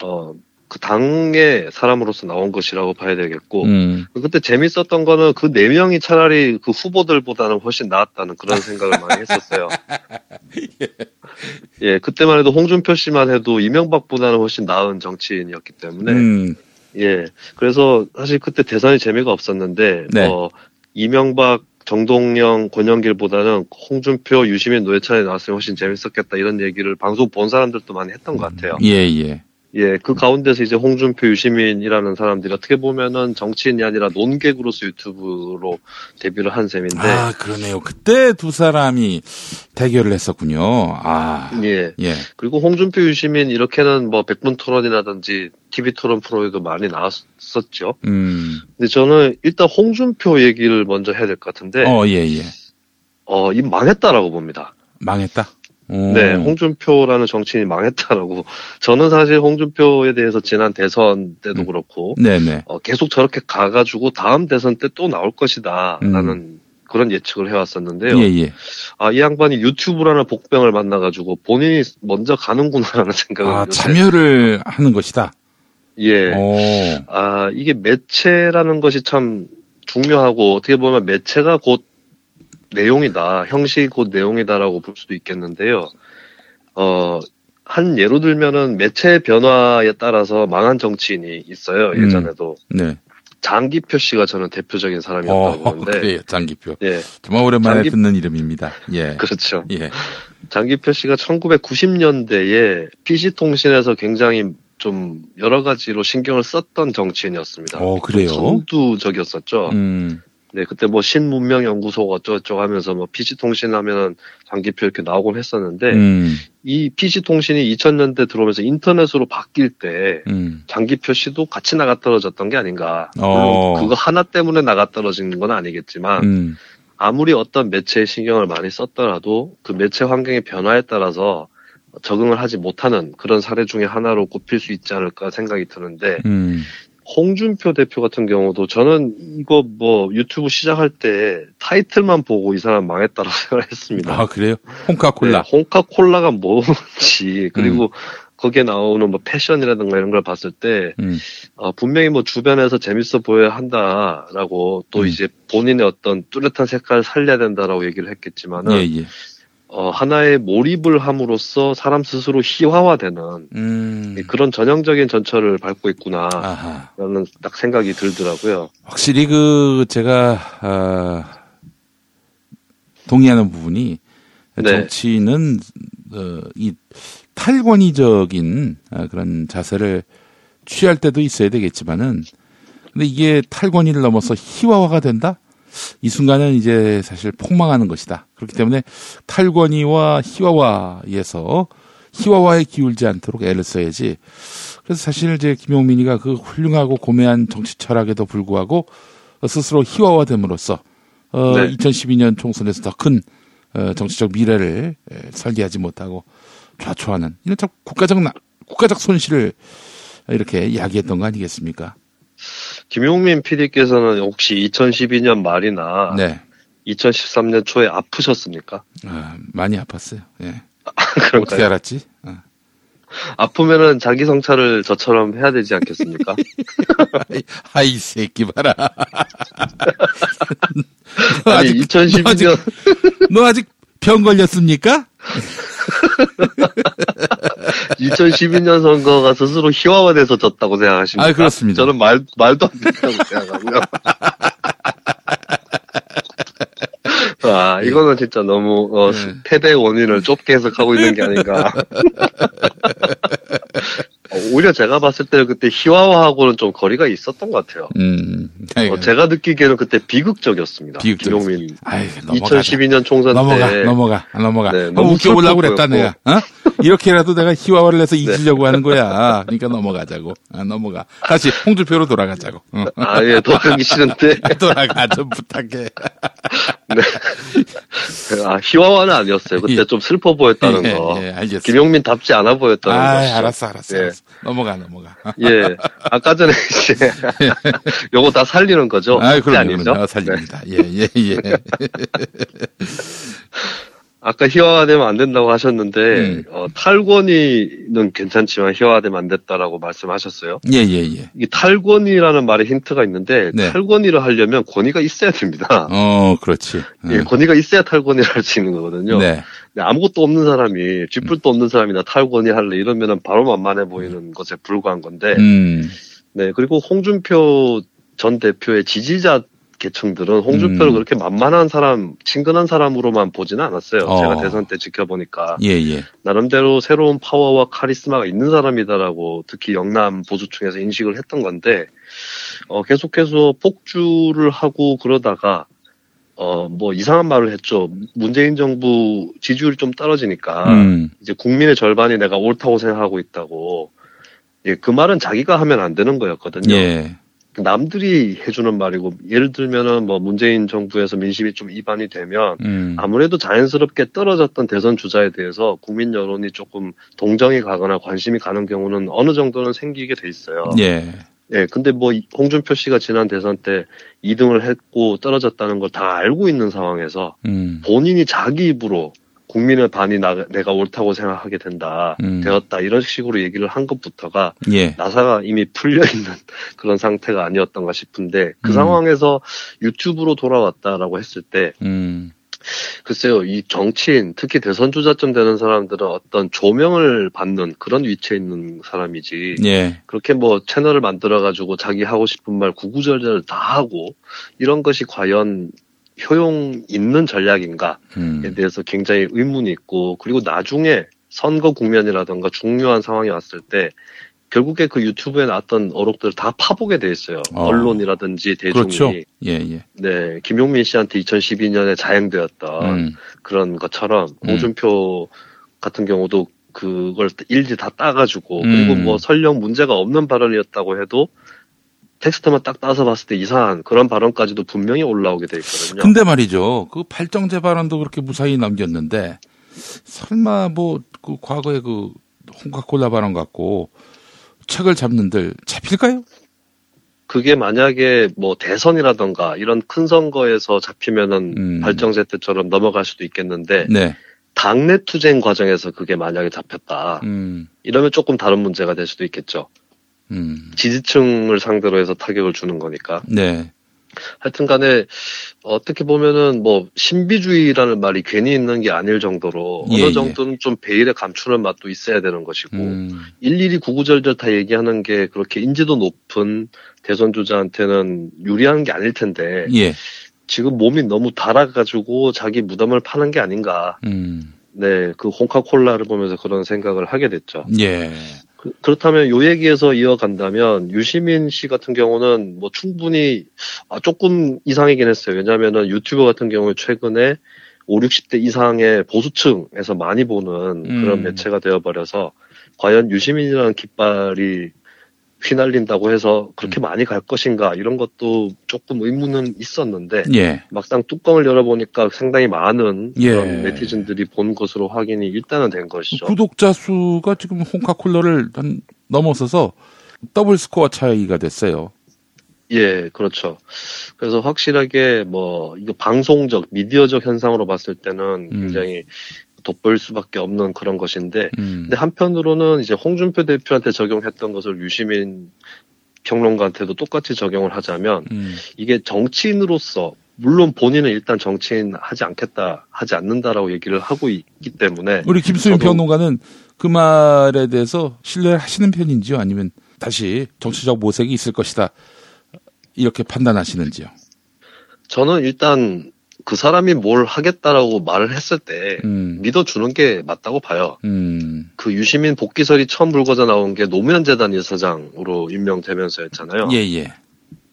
어, 그 당의 사람으로서 나온 것이라고 봐야 되겠고. 음. 그때 재밌었던 거는 그 네 명이 차라리 그 후보들보다는 훨씬 나았다는 그런 생각을 많이 했었어요. 예, 그때만 해도 홍준표 씨만 해도 이명박보다는 훨씬 나은 정치인이었기 때문에. 음. 예. 그래서 사실 그때 대선이 재미가 없었는데, 네. 뭐, 이명박, 정동영, 권영길보다는 홍준표, 유시민, 노회찬이 나왔으면 훨씬 재밌었겠다 이런 얘기를 방송 본 사람들도 많이 했던 것 같아요. 예, 예. 예, 그 가운데서 이제 홍준표, 유시민이라는 사람들이 어떻게 보면은 정치인이 아니라 논객으로서 유튜브로 데뷔를 한 셈인데, 아 그러네요 그때 두 사람이 대결을 했었군요 아 예. 예. 그리고 홍준표, 유시민 이렇게는 뭐 백분 토론이라든지 TV 토론 프로에도 많이 나왔었죠. 음. 근데 저는 일단 홍준표 얘기를 먼저 해야 될 것 같은데, 어, 예, 예. 어, 이 망했다라고 봅니다. 망했다. 오. 네, 홍준표라는 정치인이 망했다라고. 저는 사실 홍준표에 대해서 지난 대선 때도 그렇고, 음. 네네. 어, 계속 저렇게 가가지고 다음 대선 때 또 나올 것이다. 라는 그런 예측을 해왔었는데요. 음. 예, 예. 아, 이 양반이 유튜브라는 복병을 만나가지고 본인이 먼저 가는구나라는 생각을. 아, 참여를 하는 것이다. 예. 오. 아, 이게 매체라는 것이 참 중요하고 어떻게 보면 매체가 곧 내용이다. 형식이 곧 내용이다라고 볼 수도 있겠는데요. 어, 한 예로 들면은 매체 변화에 따라서 망한 정치인이 있어요. 음. 예전에도. 네. 장기표 씨가 저는 대표적인 사람이었다고 어, 보는데. 그래요. 장기표. 예. 정말 오랜만에 장기- 듣는 이름입니다. 예. 그렇죠. 예. 장기표 씨가 1990년대에 PC통신에서 굉장히 좀 여러 가지로 신경을 썼던 정치인이었습니다. 어, 그래요? 선두적이었었죠. 음. 네, 그때 뭐 신문명 연구소 어쩌고저쩌고 하면서 뭐 PC통신 하면은 장기표 이렇게 나오곤 했었는데 음, 이 PC통신이 2000년대 들어오면서 인터넷으로 바뀔 때 음. 장기 표시도 같이 나가 떨어졌던 게 아닌가. 어. 그거 하나 때문에 나가 떨어지는 건 아니겠지만 음, 아무리 어떤 매체에 신경을 많이 썼더라도 그 매체 환경의 변화에 따라서 적응을 하지 못하는 그런 사례 중에 하나로 꼽힐 수 있지 않을까 생각이 드는데 음. 홍준표 대표 같은 경우도 저는 이거 뭐 유튜브 시작할 때 타이틀만 보고 이 사람 망했다고 생각을 했습니다. 아, 그래요? 홍카콜라. 네, 홍카콜라가 뭔지 그리고 거기에 나오는 뭐 패션이라든가 이런 걸 봤을 때 음, 어, 분명히 뭐 주변에서 재밌어 보여야 한다라고 또 음. 이제 본인의 어떤 뚜렷한 색깔을 살려야 된다라고 얘기를 했겠지만은 예, 예. 어, 하나의 몰입을 함으로써 사람 스스로 희화화되는 음, 그런 전형적인 전철을 밟고 있구나라는. 딱 생각이 들더라고요. 확실히 그, 제가, 아, 동의하는 부분이 네. 정치는, 어, 이 탈권위적인 아, 그런 자세를 취할 때도 있어야 되겠지만은, 근데 이게 탈권위를 넘어서 희화화가 된다? 이 순간은 이제 사실 폭망하는 것이다. 그렇기 때문에 탈권위와 희화화에서 희화화에 기울지 않도록 애를 써야지. 그래서 사실 이제 김용민이가 그 훌륭하고 고매한 정치 철학에도 불구하고 스스로 희화화됨으로써 어, 네. 2012년 총선에서 더큰 어, 정치적 미래를 에, 설계하지 못하고 좌초하는 이런 참 국가적 나- 국가적 손실을 이렇게 이야기했던 거 아니겠습니까? 김용민 PD께서는 혹시 2012년 말이나 네, 2013년 초에 아프셨습니까? 아, 많이 아팠어요. 예. 그런가요? 어떻게 알았지? 어. 아프면은 자기 성찰을 저처럼 해야 되지 않겠습니까? 아이, 이 새끼 봐라. 아니 2012년 너 아직 병 걸렸습니까? 2012년 선거가 스스로 희화화돼서 졌다고 생각하십니까? 아, 그렇습니다. 저는 말 말도 안 된다고 생각하고요. 아, 이거는 진짜 너무 어, 네. 패배의 원인을 좁게 해석하고 있는 게 아닌가. 어, 오히려 제가 봤을 때는 그때 희화화하고는 좀 거리가 있었던 것 같아요. 음, 어, 제가 느끼기에는 그때 비극적이었습니다. 비극적이었어요. 김용민. 아이, 넘어가자. 2012년 총선 넘어가, 때 넘어가, 넘어가. 네, 너무 웃겨보려고 그랬다. 내가. 어? 이렇게라도 내가 희화화를 해서 잊으려고 하는 거야. 그러니까 넘어가자고. 아, 넘어가. 다시 홍준표로 돌아가자고. 어. 아, 예, 돌아가기 싫은데. 돌아가, 좀 부탁해. 네. 아, 희화화는 아니었어요. 그때 좀 슬퍼 보였다는 예, 거. 예, 알겠습니다. 김용민 답지 않아 보였다는 아, 거죠. 알았어, 알았어, 예. 알았어. 넘어가, 넘어가. 예. 아까 전에 이제 요거 다 살리는 거죠? 아, 그럼요, 아니죠? 그럼요. 살립니다. 예, 예, 예. 아까 희화화되면 안 된다고 하셨는데 음. 어, 탈권위는 괜찮지만 희화화되면 안 됐다라고 말씀하셨어요. 예, 예, 예. 이 탈권위라는 말에 힌트가 있는데 네. 탈권위를 하려면 권위가 있어야 됩니다. 어, 그렇지. 예, 권위가 있어야 탈권위를 할 수 있는 거거든요. 네. 아무것도 없는 사람이 쥐뿔도 없는 사람이나 탈권위 할래 이러면은 바로 만만해 보이는 것에 불과한 건데 음, 네 그리고 홍준표 전 대표의 지지자 계층들은 홍준표를 음. 그렇게 만만한 사람 친근한 사람으로만 보지는 않았어요 어. 제가 대선 때 지켜보니까 예, 예. 나름대로 새로운 파워와 카리스마가 있는 사람이다라고 특히 영남 보수층에서 인식을 했던 건데 어, 계속해서 폭주를 하고 그러다가 어, 뭐 이상한 말을 했죠. 문재인 정부 지지율이 좀 떨어지니까 음. 이제 국민의 절반이 내가 옳다고 생각하고 있다고. 예, 그 말은 자기가 하면 안 되는 거였거든요. 예. 남들이 해주는 말이고 예를 들면은 뭐 문재인 정부에서 민심이 좀 이반이 되면 음. 아무래도 자연스럽게 떨어졌던 대선 주자에 대해서 국민 여론이 조금 동정이 가거나 관심이 가는 경우는 어느 정도는 생기게 돼 있어요. 예. 예, 근데 뭐 이- 홍준표 씨가 지난 대선 때 2등을 했고 떨어졌다는 걸 다 알고 있는 상황에서 음. 본인이 자기 입으로 국민의 반이 나, 내가 옳다고 생각하게 된다, 음. 되었다 이런 식으로 얘기를 한 것부터가 예. 나사가 이미 풀려 있는 그런 상태가 아니었던가 싶은데 그 음. 상황에서 유튜브로 돌아왔다라고 했을 때 음. 글쎄요, 이 정치인, 특히 대선 주자쯤 되는 사람들은 어떤 조명을 받는 그런 위치에 있는 사람이지. 예. 그렇게 뭐 채널을 만들어가지고 자기 하고 싶은 말 구구절절 다 하고, 이런 것이 과연 효용 있는 전략인가에 음. 대해서 굉장히 의문이 있고, 그리고 나중에 선거 국면이라던가 중요한 상황이 왔을 때, 결국에 그 유튜브에 나왔던 어록들을 다 파보게 돼 있어요. 어. 언론이라든지 대중이. 그렇죠. 예, 예. 네, 김용민 씨한테 2012년에 자행되었던 음. 그런 것처럼 홍준표 같은 경우도 그걸 일일이 다 따가지고 음. 그리고 뭐 설령 문제가 없는 발언이었다고 해도 텍스트만 딱 따서 봤을 때 이상한 그런 발언까지도 분명히 올라오게 돼 있거든요. 근데 말이죠. 그 팔정제 발언도 그렇게 무사히 넘겼는데 설마 뭐 그 과거에 그 홍카콜라 발언 갖고 책을 잡는들 잡힐까요? 그게 만약에 뭐 대선이라던가 이런 큰 선거에서 잡히면은 발정제 때처럼 넘어갈 수도 있겠는데 음. 네. 당내 투쟁 과정에서 그게 만약에 잡혔다. 음. 이러면 조금 다른 문제가 될 수도 있겠죠. 음. 지지층을 상대로 해서 타격을 주는 거니까. 네. 하여튼 간에 어떻게 보면은 뭐 신비주의라는 말이 괜히 있는 게 아닐 정도로 예, 어느 예. 정도는 좀 베일에 감추는 맛도 있어야 되는 것이고 음. 일일이 구구절절 다 얘기하는 게 그렇게 인지도 높은 대선 주자한테는 유리한 게 아닐 텐데 예. 지금 몸이 너무 달아가지고 자기 무덤을 파는 게 아닌가. 음. 네, 그 홍카콜라를 보면서 그런 생각을 하게 됐죠. 예. 그, 그렇다면 요 얘기에서 이어간다면 유시민 씨 같은 경우는 뭐 충분히 아, 조금 이상이긴 했어요. 왜냐하면은 유튜브 같은 경우에 최근에 5, 60대 이상의 보수층에서 많이 보는 그런 음. 매체가 되어버려서 과연 유시민이라는 깃발이 휘날린다고 해서 그렇게 많이 갈 것인가 이런 것도 조금 의문은 있었는데 예. 막상 뚜껑을 열어보니까 상당히 많은 예. 그런 네티즌들이 본 것으로 확인이 일단은 된 것이죠. 구독자 수가 지금 홍카콜라를 한 넘어서서 더블 스코어 차이가 됐어요. 예, 그렇죠. 그래서 확실하게 뭐 이거 방송적, 미디어적 현상으로 봤을 때는 굉장히 돋보일 수밖에 없는 그런 것인데, 음. 근데 한편으로는 이제 홍준표 대표한테 적용했던 것을 유시민 평론가한테도 똑같이 적용을 하자면 음. 이게 정치인으로서 물론 본인은 일단 정치인 하지 않겠다, 하지 않는다라고 얘기를 하고 있기 때문에 우리 김수민 저도 평론가는 그 말에 대해서 신뢰하시는 편인지요? 아니면 다시 정치적 모색이 있을 것이다. 이렇게 판단하시는지요? 저는 일단 그 사람이 뭘 하겠다라고 말을 했을 때 믿어주는 게 맞다고 봐요. 음. 그 유시민 복귀설이 처음 불거져 나온 게 노무현 재단 이사장으로 임명되면서였잖아요. 예, 예.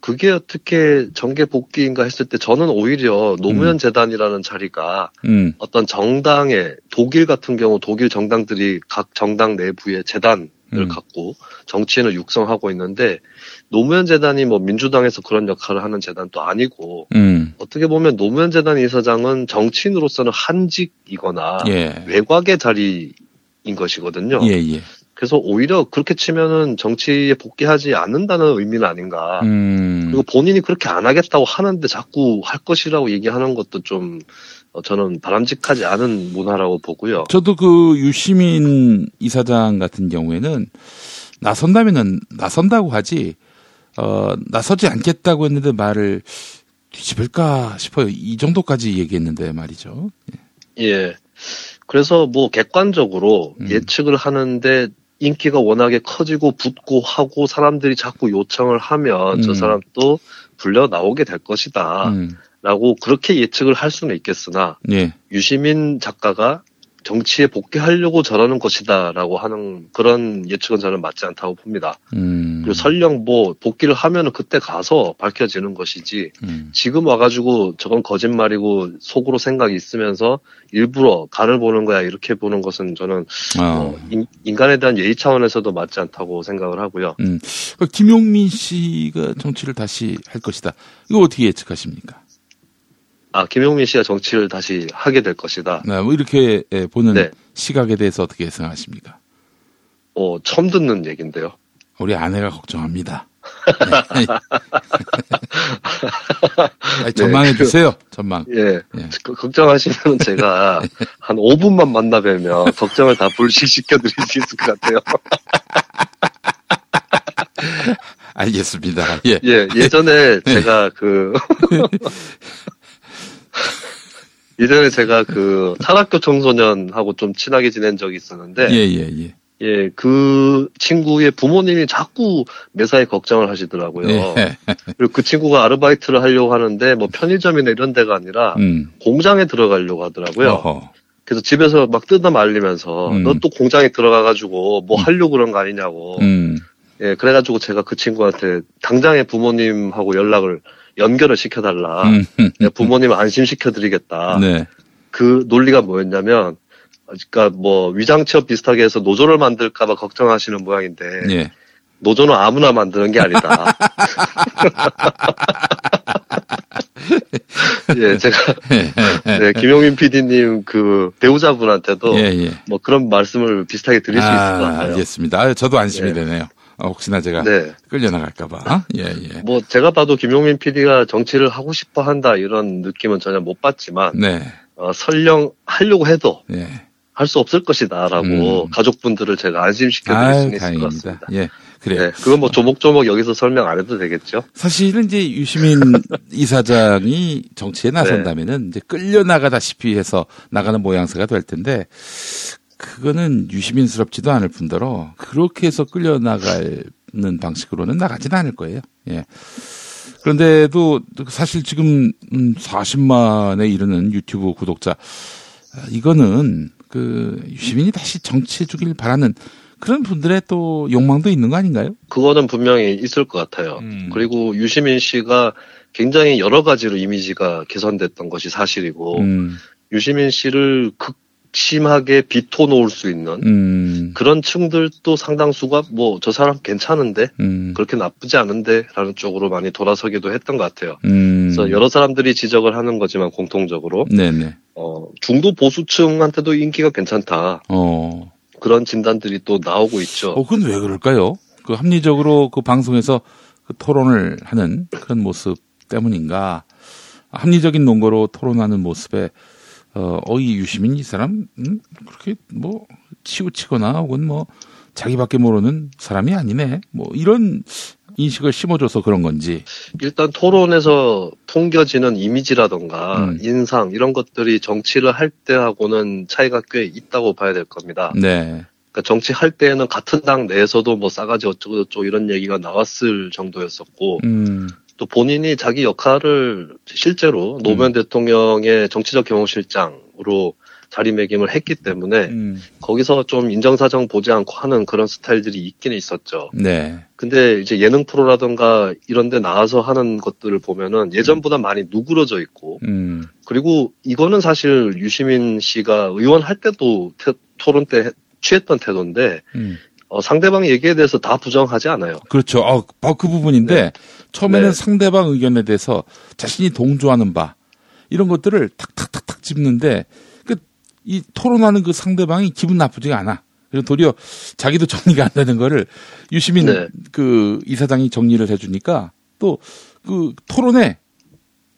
그게 어떻게 정계 복귀인가 했을 때 저는 오히려 노무현 재단이라는 자리가 음. 어떤 정당의 독일 같은 경우 독일 정당들이 각 정당 내부에 재단을 음. 갖고 정치인을 육성하고 있는데 노무현 재단이 뭐 민주당에서 그런 역할을 하는 재단도 아니고 음. 어떻게 보면 노무현 재단 이사장은 정치인으로서는 한직이거나 예. 외곽의 자리인 것이거든요. 예, 예. 그래서 오히려 그렇게 치면은 정치에 복귀하지 않는다는 의미는 아닌가. 음. 그리고 본인이 그렇게 안 하겠다고 하는데 자꾸 할 것이라고 얘기하는 것도 좀 어, 저는 바람직하지 않은 문화라고 보고요. 저도 그 유시민 이사장 같은 경우에는 나선다면은 나선다고 하지 어 나서지 않겠다고 했는데 말을 뒤집을까 싶어요. 이 정도까지 얘기했는데 말이죠. 예. 그래서 뭐 객관적으로 음. 예측을 하는데 인기가 워낙에 커지고 붙고 하고 사람들이 자꾸 요청을 하면 저 음. 사람도 불려 나오게 될 것이다. 음. 라고 그렇게 예측을 할 수는 있겠으나 예. 유시민 작가가 정치에 복귀하려고 저러는 것이다라고 하는 그런 예측은 저는 맞지 않다고 봅니다. 음. 그리고 설령 뭐 복귀를 하면은 그때 가서 밝혀지는 것이지 음. 지금 와가지고 저건 거짓말이고 속으로 생각이 있으면서 일부러 간을 보는 거야 이렇게 보는 것은 저는 아. 어, 인, 인간에 대한 예의 차원에서도 맞지 않다고 생각을 하고요. 음. 그 김용민 씨가 정치를 다시 할 것이다. 이거 어떻게 예측하십니까? 아 김용민 씨가 정치를 다시 하게 될 것이다. 네, 뭐 이렇게 예, 보는 네. 시각에 대해서 어떻게 생각하십니까? 어, 처음 듣는 얘긴데요. 우리 아내가 걱정합니다. 네. 아니, 전망해 네, 그- 주세요. 전망. 예. 그- 걱정하시면 제가 한 5분만 만나 뵈면 걱정을 다 불식시켜 드릴 수 있을 것 같아요. 알겠습니다. 예. 예, 예전에 제가 그, 예전에 제가 그 탈학교 청소년하고 좀 친하게 지낸 적이 있었는데, 예, 예, 예. 예, 그 친구의 부모님이 자꾸 매사에 걱정을 하시더라고요. 예. 그리고 그 친구가 아르바이트를 하려고 하는데, 뭐 편의점이나 이런 데가 아니라, 음. 공장에 들어가려고 하더라고요. 어허. 그래서 집에서 막 뜯어 말리면서, 음. 너또 공장에 들어가 가지고 뭐 하려고 그런 거 아니냐고. 음. 예, 그래가지고 제가 그 친구한테 당장에 부모님하고 연락을 연결을 시켜달라. 음, 음, 예, 부모님 안심시켜드리겠다. 네. 그 논리가 뭐였냐면, 그러니까 뭐 위장 취업 비슷하게 해서 노조를 만들까봐 걱정하시는 모양인데 예. 노조는 아무나 만드는 게 아니다. 예, 제가 네, 김용민 PD님 그 배우자분한테도 예, 예. 뭐 그런 말씀을 비슷하게 드릴 수 있을 것 아, 같아요. 알겠습니다. 아, 저도 안심이 예. 되네요. 어, 혹시나 제가 네. 끌려나갈까봐. 예, 예. 뭐 제가 봐도 김용민 PD가 정치를 하고 싶어 한다 이런 느낌은 전혀 못 받지만 네. 어, 설령 하려고 해도 예. 할수 없을 것이다라고 음. 가족분들을 제가 안심시켜 드릴 수 있을 것 다행입니다. 같습니다. 예. 그래요. 네, 그건 뭐 조목조목 여기서 설명 안 해도 되겠죠? 사실은 이제 유시민 이사장이 정치에 네. 나선다면은 이제 끌려 나가다시피 해서 나가는 모양새가 될 텐데 그거는 유시민스럽지도 않을 뿐더러 그렇게 해서 끌려나가는 방식으로는 나가지는 않을 거예요. 예. 그런데도 사실 지금 음, 40만에 이르는 유튜브 구독자 아, 이거는 그 유시민이 다시 정치해 주길 바라는 그런 분들의 또 욕망도 있는 거 아닌가요? 그거는 분명히 있을 것 같아요. 음. 그리고 유시민 씨가 굉장히 여러 가지로 이미지가 개선됐던 것이 사실이고 음, 유시민 씨를 극 심하게 비토 놓을 수 있는 음, 그런 층들도 상당수가 뭐 저 사람 괜찮은데 음, 그렇게 나쁘지 않은데라는 쪽으로 많이 돌아서기도 했던 것 같아요. 음. 그래서 여러 사람들이 지적을 하는 거지만 공통적으로 네네. 어, 중도 보수층한테도 인기가 괜찮다 어. 그런 진단들이 또 나오고 있죠. 어, 그건 왜 그럴까요? 그 합리적으로 그 방송에서 그 토론을 하는 그런 모습 때문인가? 합리적인 논거로 토론하는 모습에 어, 어이 유시민 이 사람 음? 그렇게 뭐 치우치거나 혹은 뭐 자기밖에 모르는 사람이 아니네. 뭐 이런 인식을 심어줘서 그런 건지. 일단 토론에서 풍겨지는 이미지라던가 음. 인상 이런 것들이 정치를 할 때하고는 차이가 꽤 있다고 봐야 될 겁니다. 네. 그러니까 정치할 때에는 같은 당 내에서도 뭐 싸가지 어쩌고 저쩌고 이런 얘기가 나왔을 정도였었고 음. 또 본인이 자기 역할을 실제로 노무현 대통령의 정치적 경호실장으로 자리매김을 했기 때문에 음. 거기서 좀 인정사정 보지 않고 하는 그런 스타일들이 있기는 있었죠. 네. 근데 이제 예능 프로라던가 이런 데 나와서 하는 것들을 보면은 예전보다 많이 누그러져 있고 음. 그리고 이거는 사실 유시민 씨가 의원 할 때도 태- 토론 때 해- 취했던 태도인데 음. 어, 상대방 얘기에 대해서 다 부정하지 않아요. 그렇죠. 어, 어, 그 부분인데 처음에는 네. 상대방 의견에 대해서 자신이 동조하는 바 이런 것들을 탁탁탁탁 짚는데 그 이 토론하는 그 상대방이 기분 나쁘지가 않아. 그리고 도리어 자기도 정리가 안 되는 거를 유시민 네. 그 이사장이 정리를 해주니까 또 그 토론에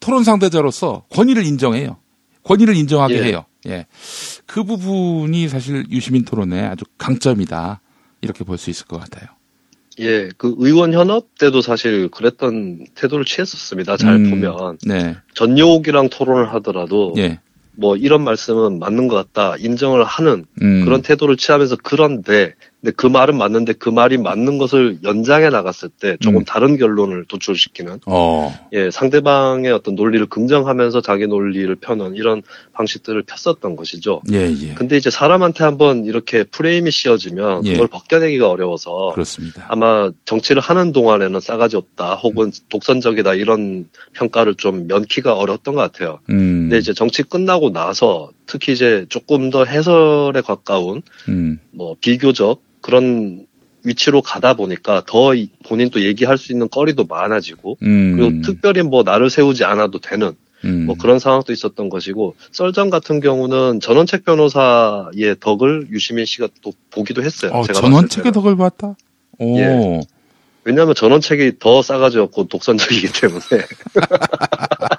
토론 상대자로서 권위를 인정해요. 권위를 인정하게 예. 해요. 예. 그 부분이 사실 유시민 토론의 아주 강점이다. 이렇게 볼 수 있을 것 같아요. 예, 그 의원 현업 때도 사실 그랬던 태도를 취했었습니다. 잘 음, 보면 네. 전용욱이랑 토론을 하더라도 예. 뭐 이런 말씀은 맞는 것 같다 인정을 하는 음. 그런 태도를 취하면서 그런데 근데 그 말은 맞는데 그 말이 맞는 것을 연장해 나갔을 때 조금 음. 다른 결론을 도출시키는 어. 예 상대방의 어떤 논리를 긍정하면서 자기 논리를 펴는 이런 방식들을 폈었던 것이죠. 예, 예. 근데 이제 사람한테 한번 이렇게 프레임이 씌워지면 예. 그걸 벗겨내기가 어려워서 그렇습니다. 아마 정치를 하는 동안에는 싸가지 없다 혹은 독선적이다 이런 평가를 좀 면키가 어려웠던 것 같아요. 음. 근데 이제 정치 끝나고 나서 특히 이제 조금 더 해설에 가까운 음. 뭐 비교적 그런 위치로 가다 보니까 더 이- 본인 또 얘기할 수 있는 거리도 많아지고 음. 그리고 특별히 뭐 나를 세우지 않아도 되는 음. 뭐 그런 상황도 있었던 것이고 썰전 같은 경우는 전원책 변호사의 덕을 유시민 씨가 또 보기도 했어요. 어, 제가 전원책의 덕을 봤다? 오. 예. 왜냐하면 전원책이 더 싸가지 없고 독선적이기 때문에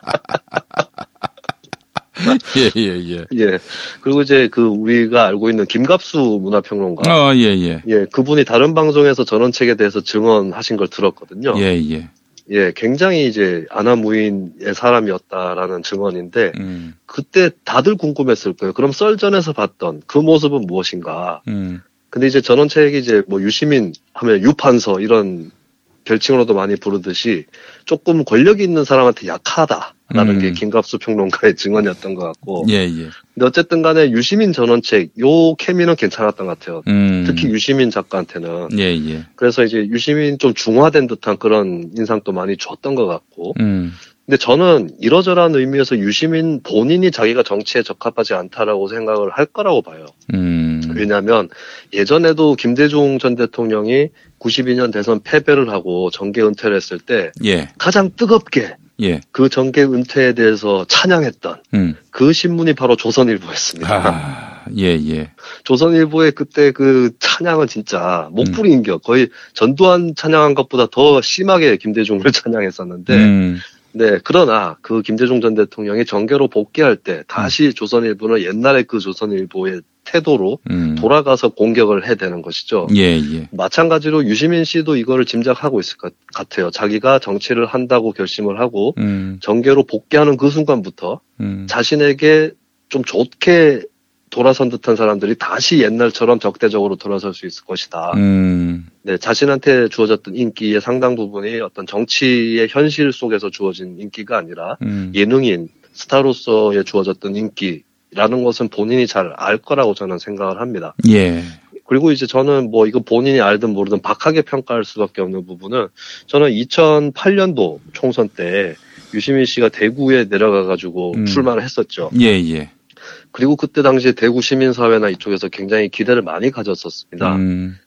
예, 예, 예. 예 그리고 이제 그 우리가 알고 있는 김갑수 문화평론가 어, 예, 예. 예 그분이 다른 방송에서 전원책에 대해서 증언하신 걸 들었거든요. 예, 예. 예, 굉장히 이제 아나무인의 사람이었다라는 증언인데 음. 그때 다들 궁금했을 거예요. 그럼 썰전에서 봤던 그 모습은 무엇인가? 음. 근데 이제 전원책이 이제 뭐 유시민 하면 유판서 이런 별칭으로도 많이 부르듯이 조금 권력이 있는 사람한테 약하다. 라는 음. 게 김갑수 평론가의 증언이었던 것 같고. 예, 예. 근데 어쨌든 간에 유시민 전원책, 요 케미는 괜찮았던 것 같아요. 음. 특히 유시민 작가한테는. 예, 예. 그래서 이제 유시민 좀 중화된 듯한 그런 인상도 많이 줬던 것 같고. 음. 근데 저는 이러저러한 의미에서 유시민 본인이 자기가 정치에 적합하지 않다라고 생각을 할 거라고 봐요. 음. 왜냐하면 예전에도 김대중 전 대통령이 92년 대선 패배를 하고 정계 은퇴를 했을 때 예. 가장 뜨겁게 예. 그 정계 은퇴에 대해서 찬양했던 음. 그 신문이 바로 조선일보였습니다. 아, 예, 예. 조선일보의 그때 그 찬양은 진짜 음. 목불인격 거의 전두환 찬양한 것보다 더 심하게 김대중을 찬양했었는데 음. 네 그러나 그 김대중 전 대통령이 정계로 복귀할 때 다시 조선일보는 옛날에 그 조선일보의 태도로 음. 돌아가서 공격을 해야 되는 것이죠. 예, 예. 마찬가지로 유시민 씨도 이거를 짐작하고 있을 것 같아요. 자기가 정치를 한다고 결심을 하고 음. 정계로 복귀하는 그 순간부터 음. 자신에게 좀 좋게 돌아선 듯한 사람들이 다시 옛날처럼 적대적으로 돌아설 수 있을 것이다. 음. 네, 자신한테 주어졌던 인기의 상당 부분이 어떤 정치의 현실 속에서 주어진 인기가 아니라 음. 예능인, 스타로서의 주어졌던 인기 라는 것은 본인이 잘 알 거라고 저는 생각을 합니다. 예. 그리고 이제 저는 뭐 이거 본인이 알든 모르든 박하게 평가할 수밖에 없는 부분은 저는 2008년도 총선 때 유시민 씨가 대구에 내려가 가지고 음. 출마를 했었죠. 예, 예. 그리고 그때 당시에 대구 시민사회나 이쪽에서 굉장히 기대를 많이 가졌었습니다. 음.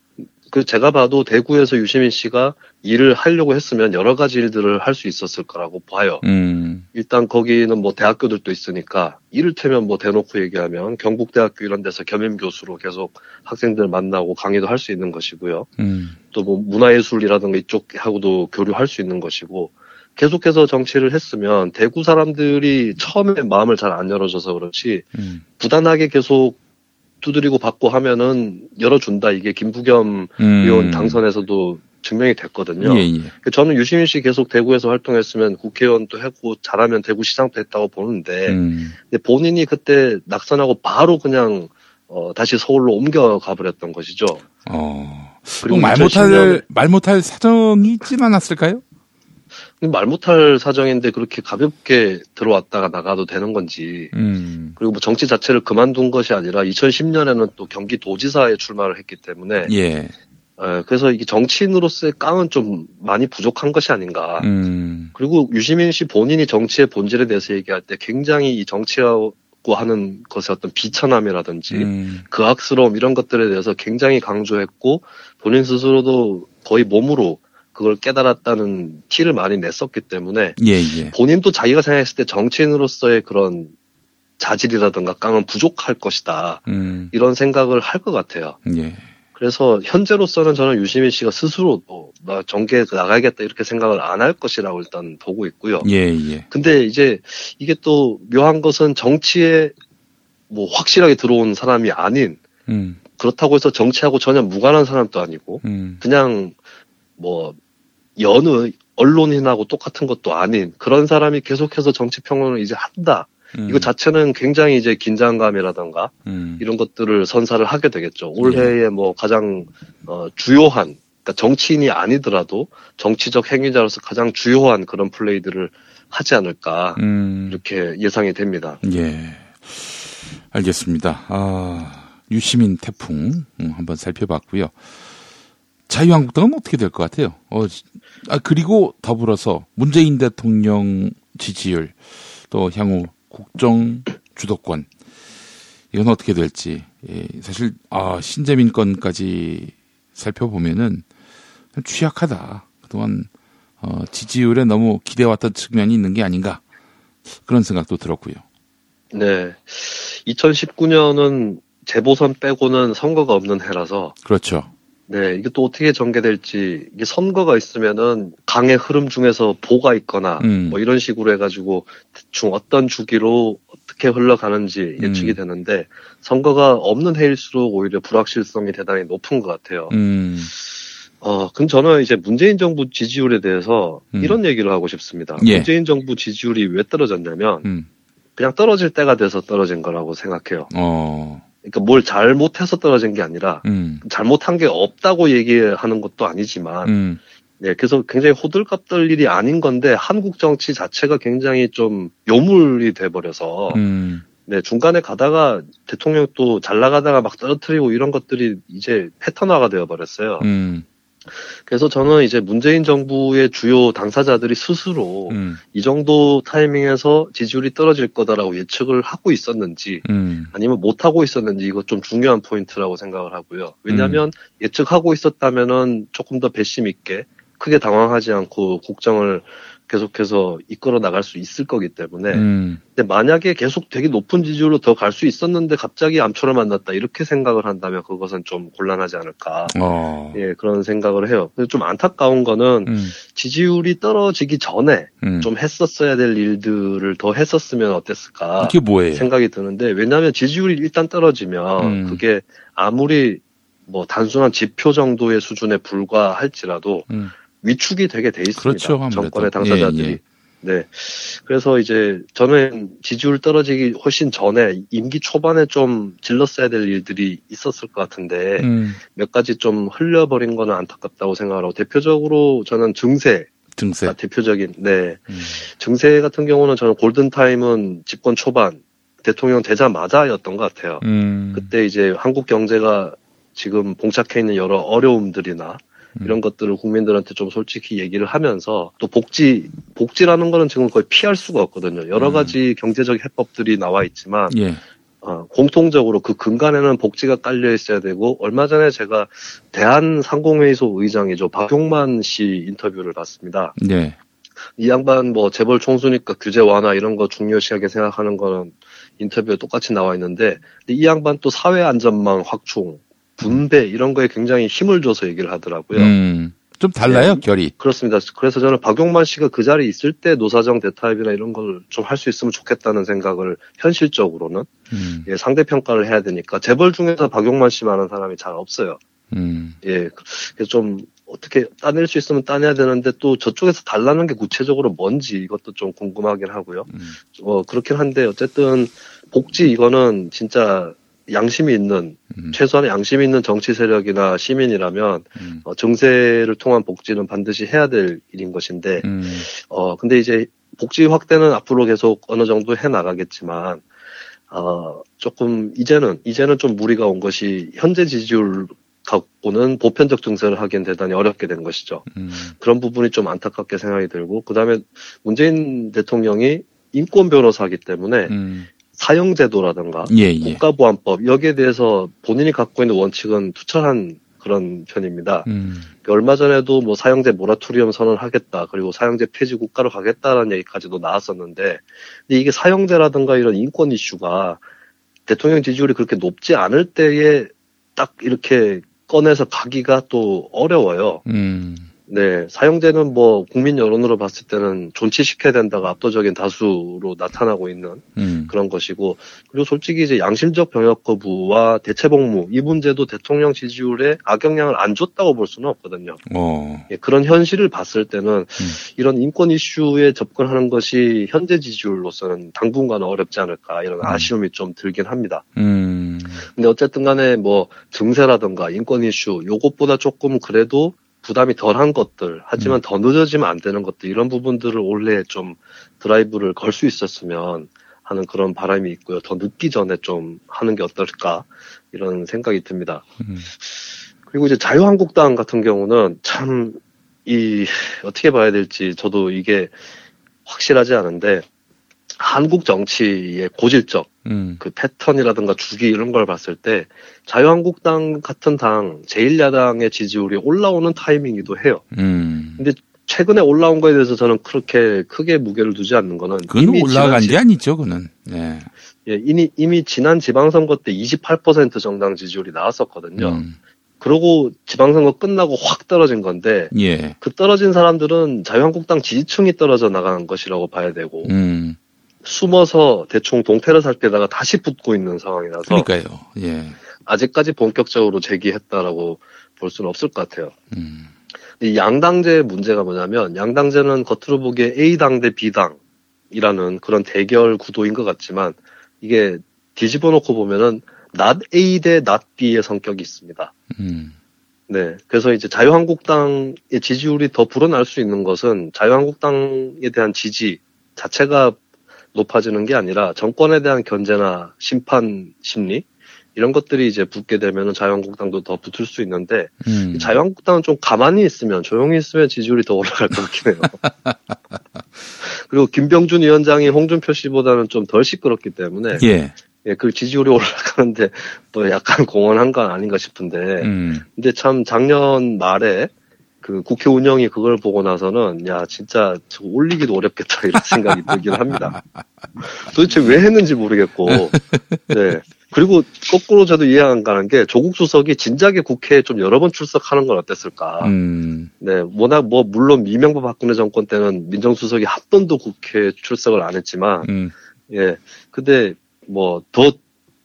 그 제가 봐도 대구에서 유시민 씨가 일을 하려고 했으면 여러 가지 일들을 할 수 있었을 거라고 봐요. 음. 일단 거기는 뭐 대학교들도 있으니까 이를테면 뭐 대놓고 얘기하면 경북대학교 이런 데서 겸임 교수로 계속 학생들 만나고 강의도 할 수 있는 것이고요. 음. 또뭐 문화예술이라든가 이쪽하고도 교류할 수 있는 것이고 계속해서 정치를 했으면 대구 사람들이 처음에 마음을 잘 안 열어줘서 그렇지 음. 부단하게 계속 두드리고 받고 하면은 열어준다 이게 김부겸 음. 의원 당선에서도 증명이 됐거든요. 예, 예. 그 저는 유시민 씨 계속 대구에서 활동했으면 국회의원도 했고 잘하면 대구 시장도 했다고 보는데 음. 근데 본인이 그때 낙선하고 바로 그냥 어, 다시 서울로 옮겨가 버렸던 것이죠. 어. 그리고 말2010 못할, 말 못할 사정이 있진 않았을까요? 말 못할 사정인데 그렇게 가볍게 들어왔다가 나가도 되는 건지 음. 그리고 뭐 정치 자체를 그만둔 것이 아니라 2010년에는 또 경기도지사에 출마를 했기 때문에 예. 에, 그래서 이게 정치인으로서의 깡은 좀 많이 부족한 것이 아닌가. 음. 그리고 유시민 씨 본인이 정치의 본질에 대해서 얘기할 때 굉장히 이 정치하고 하는 것의 어떤 비천함이라든지 음. 그악스러움 이런 것들에 대해서 굉장히 강조했고 본인 스스로도 거의 몸으로 그걸 깨달았다는 티를 많이 냈었기 때문에 예, 예. 본인도 자기가 생각했을 때 정치인으로서의 그런 자질이라든가 깡은 부족할 것이다. 음. 이런 생각을 할 것 같아요. 예. 그래서 현재로서는 저는 유시민 씨가 스스로도 나 정계에 나가야겠다 이렇게 생각을 안 할 것이라고 일단 보고 있고요. 예, 예. 근데 이제 이게 또 묘한 것은 정치에 뭐 확실하게 들어온 사람이 아닌 음. 그렇다고 해서 정치하고 전혀 무관한 사람도 아니고 음. 그냥 뭐 여느 언론인하고 똑같은 것도 아닌 그런 사람이 계속해서 정치 평론을 이제 한다. 음. 이거 자체는 굉장히 이제 긴장감이라던가 음. 이런 것들을 선사를 하게 되겠죠. 올해에 뭐 가장 어, 주요한 그러니까 정치인이 아니더라도 정치적 행위자로서 가장 주요한 그런 플레이들을 하지 않을까 음. 이렇게 예상이 됩니다. 예. 알겠습니다. 아, 유시민 태풍 음, 한번 살펴봤고요. 자유한국당은 어떻게 될 것 같아요? 어, 아, 그리고 더불어서 문재인 대통령 지지율 또 향후 국정 주도권 이건 어떻게 될지 예, 사실 아, 신재민 건까지 살펴보면은 좀 취약하다. 그동안 어, 지지율에 너무 기대왔던 측면이 있는 게 아닌가 그런 생각도 들었고요. 네. 2019년은 재보선 빼고는 선거가 없는 해라서 그렇죠. 네, 이게 또 어떻게 전개될지, 이게 선거가 있으면은 강의 흐름 중에서 보가 있거나, 음. 뭐 이런 식으로 해가지고 대충 어떤 주기로 어떻게 흘러가는지 예측이 음. 되는데, 선거가 없는 해일수록 오히려 불확실성이 대단히 높은 것 같아요. 음, 어, 그럼 저는 이제 문재인 정부 지지율에 대해서 음. 이런 얘기를 하고 싶습니다. 예. 문재인 정부 지지율이 왜 떨어졌냐면, 음, 그냥 떨어질 때가 돼서 떨어진 거라고 생각해요. 어, 그러니까 뭘 잘못해서 떨어진 게 아니라, 음, 잘못한 게 없다고 얘기하는 것도 아니지만, 음, 네, 그래서 굉장히 호들갑 떨 일이 아닌 건데 한국 정치 자체가 굉장히 좀 요물이 돼 버려서 음. 네, 중간에 가다가 대통령 또 잘 나가다가 막 떨어뜨리고 이런 것들이 이제 패턴화가 되어 버렸어요. 음. 그래서 저는 이제 문재인 정부의 주요 당사자들이 스스로 음. 이 정도 타이밍에서 지지율이 떨어질 거다라고 예측을 하고 있었는지 음. 아니면 못 하고 있었는지 이거 좀 중요한 포인트라고 생각을 하고요. 음. 왜냐하면 예측하고 있었다면은 조금 더 배심 있게 크게 당황하지 않고 국정을 계속해서 이끌어 나갈 수 있을 거기 때문에 음. 근데 만약에 계속 되게 높은 지지율로 더 갈 수 있었는데 갑자기 암초를 만났다 이렇게 생각을 한다면 그것은 좀 곤란하지 않을까 어. 예 그런 생각을 해요. 그래서 좀 안타까운 거는 음. 지지율이 떨어지기 전에 음. 좀 했었어야 될 일들을 더 했었으면 어땠을까 이게 뭐예요? 생각이 드는데 왜냐하면 지지율이 일단 떨어지면 음. 그게 아무리 뭐 단순한 지표 정도의 수준에 불과할지라도 음. 위축이 되게 돼 있습니다. 그렇죠, 아무래도. 정권의 당사자들이. 예, 예. 네. 그래서 이제 저는 지지율 떨어지기 훨씬 전에 임기 초반에 좀 질렀어야 될 일들이 있었을 것 같은데 음. 몇 가지 좀 흘려버린 거는 안타깝다고 생각하고 대표적으로 저는 증세 증세. 대표적인 네 음. 증세 같은 경우는 저는 골든 타임은 집권 초반 대통령 되자마자였던 것 같아요. 음. 그때 이제 한국 경제가 지금 봉착해 있는 여러 어려움들이나 음. 이런 것들을 국민들한테 좀 솔직히 얘기를 하면서 또 복지 복지라는 거는 지금 거의 피할 수가 없거든요. 여러 음. 가지 경제적 해법들이 나와 있지만 예. 어, 공통적으로 그 근간에는 복지가 깔려 있어야 되고 얼마 전에 제가 대한 상공회의소 의장이죠 박용만 씨 인터뷰를 봤습니다. 네. 이 양반 뭐 재벌 총수니까 규제 완화 이런 거 중요시하게 생각하는 거는 인터뷰에 똑같이 나와 있는데 이 양반 또 사회 안전망 확충, 분배 이런 거에 굉장히 힘을 줘서 얘기를 하더라고요. 음. 좀 달라요, 네. 결이. 그렇습니다. 그래서 저는 박용만 씨가 그 자리에 있을 때 노사정 대타협이나 이런 걸 좀 할 수 있으면 좋겠다는 생각을 현실적으로는 음. 예, 상대 평가를 해야 되니까 재벌 중에서 박용만 씨만한 사람이 잘 없어요. 음. 예, 좀 어떻게 따낼 수 있으면 따내야 되는데 또 저쪽에서 달라는 게 구체적으로 뭔지 이것도 좀 궁금하긴 하고요. 음. 어 그렇긴 한데 어쨌든 복지 이거는 진짜 양심이 있는 음. 최소한의 양심이 있는 정치 세력이나 시민이라면 음. 어, 증세를 통한 복지는 반드시 해야 될 일인 것인데 음. 어 근데 이제 복지 확대는 앞으로 계속 어느 정도 해 나가겠지만 어 조금 이제는 이제는 좀 무리가 온 것이 현재 지지율 갖고는 보편적 증세를 하기엔 대단히 어렵게 된 것이죠. 음. 그런 부분이 좀 안타깝게 생각이 들고 그다음에 문재인 대통령이 인권 변호사이기 때문에 음. 사형제도라든가 예, 예. 국가보안법 여기에 대해서 본인이 갖고 있는 원칙은 투철한 그런 편입니다. 음. 얼마 전에도 뭐 사형제 모라토리엄 선언하겠다 그리고 사형제 폐지 국가로 가겠다라는 얘기까지도 나왔었는데 근데 이게 사형제라든가 이런 인권 이슈가 대통령 지지율이 그렇게 높지 않을 때에 딱 이렇게 꺼내서 가기가 또 어려워요. 음. 네, 사형제는 뭐 국민 여론으로 봤을 때는 존치시켜야 된다가 압도적인 다수로 나타나고 있는 음. 그런 것이고 그리고 솔직히 이제 양심적 병역 거부와 대체 복무 이 문제도 대통령 지지율에 악영향을 안 줬다고 볼 수는 없거든요. 어. 예, 그런 현실을 봤을 때는 이런 인권 이슈에 접근하는 것이 현재 지지율로서는 당분간은 어렵지 않을까 이런 아쉬움이 좀 들긴 합니다. 음. 근데 어쨌든 간에 뭐 증세라든가 인권 이슈 요것보다 조금 그래도 부담이 덜한 것들 하지만 더 늦어지면 안 되는 것들 이런 부분들을 올해 좀 드라이브를 걸 수 있었으면 하는 그런 바람이 있고요. 더 늦기 전에 좀 하는 게 어떨까 이런 생각이 듭니다. 음. 그리고 이제 자유한국당 같은 경우는 참 이 어떻게 봐야 될지 저도 이게 확실하지 않은데 한국 정치의 고질적 음. 그 패턴이라든가 주기 이런 걸 봤을 때 자유한국당 같은 당 제1야당의 지지율이 올라오는 타이밍이기도 해요. 음. 근데 최근에 올라온 거에 대해서 저는 그렇게 크게 무게를 두지 않는 거는 그건 이미 올라간 게 아니죠, 그는. 예. 예, 이미, 이미 지난 지방선거 때 28% 정당 지지율이 나왔었거든요. 음. 그러고 지방선거 끝나고 확 떨어진 건데 예. 그 떨어진 사람들은 자유한국당 지지층이 떨어져 나가는 것이라고 봐야 되고 음. 숨어서 대충 동태를 살 때다가 다시 붙고 있는 상황이라서 그러니까요. 예. 아직까지 본격적으로 제기했다라고 볼 수는 없을 것 같아요. 음. 이 양당제의 문제가 뭐냐면 양당제는 겉으로 보기에 A당 대 B당이라는 그런 대결 구도인 것 같지만 이게 뒤집어 놓고 보면은 not A 대 not B의 성격이 있습니다. 음. 네. 그래서 이제 자유한국당의 지지율이 더 불어날 수 있는 것은 자유한국당에 대한 지지 자체가 높아지는 게 아니라 정권에 대한 견제나 심판 심리 이런 것들이 이제 붙게 되면은 자유한국당도 더 붙을 수 있는데 음. 자유한국당은 좀 가만히 있으면 조용히 있으면 지지율이 더 올라갈 것 같긴 해요. 그리고 김병준 위원장이 홍준표 씨보다는 좀 덜 시끄럽기 때문에 예. 예, 그 지지율이 올라가는데 또 약간 공헌한 건 아닌가 싶은데 음. 근데 참 작년 말에 그 국회 운영이 그걸 보고 나서는 야 진짜 저거 올리기도 어렵겠다 이런 생각이 들긴 합니다. 도대체 왜 했는지 모르겠고 네 그리고 거꾸로 저도 이해 안 가는 게 조국 수석이 진작에 국회에 좀 여러 번 출석하는 건 어땠을까? 음. 네 워낙 뭐 물론 이명박 박근혜 정권 때는 민정수석이 한 번도 국회 출석을 안 했지만 음. 예 근데 뭐 더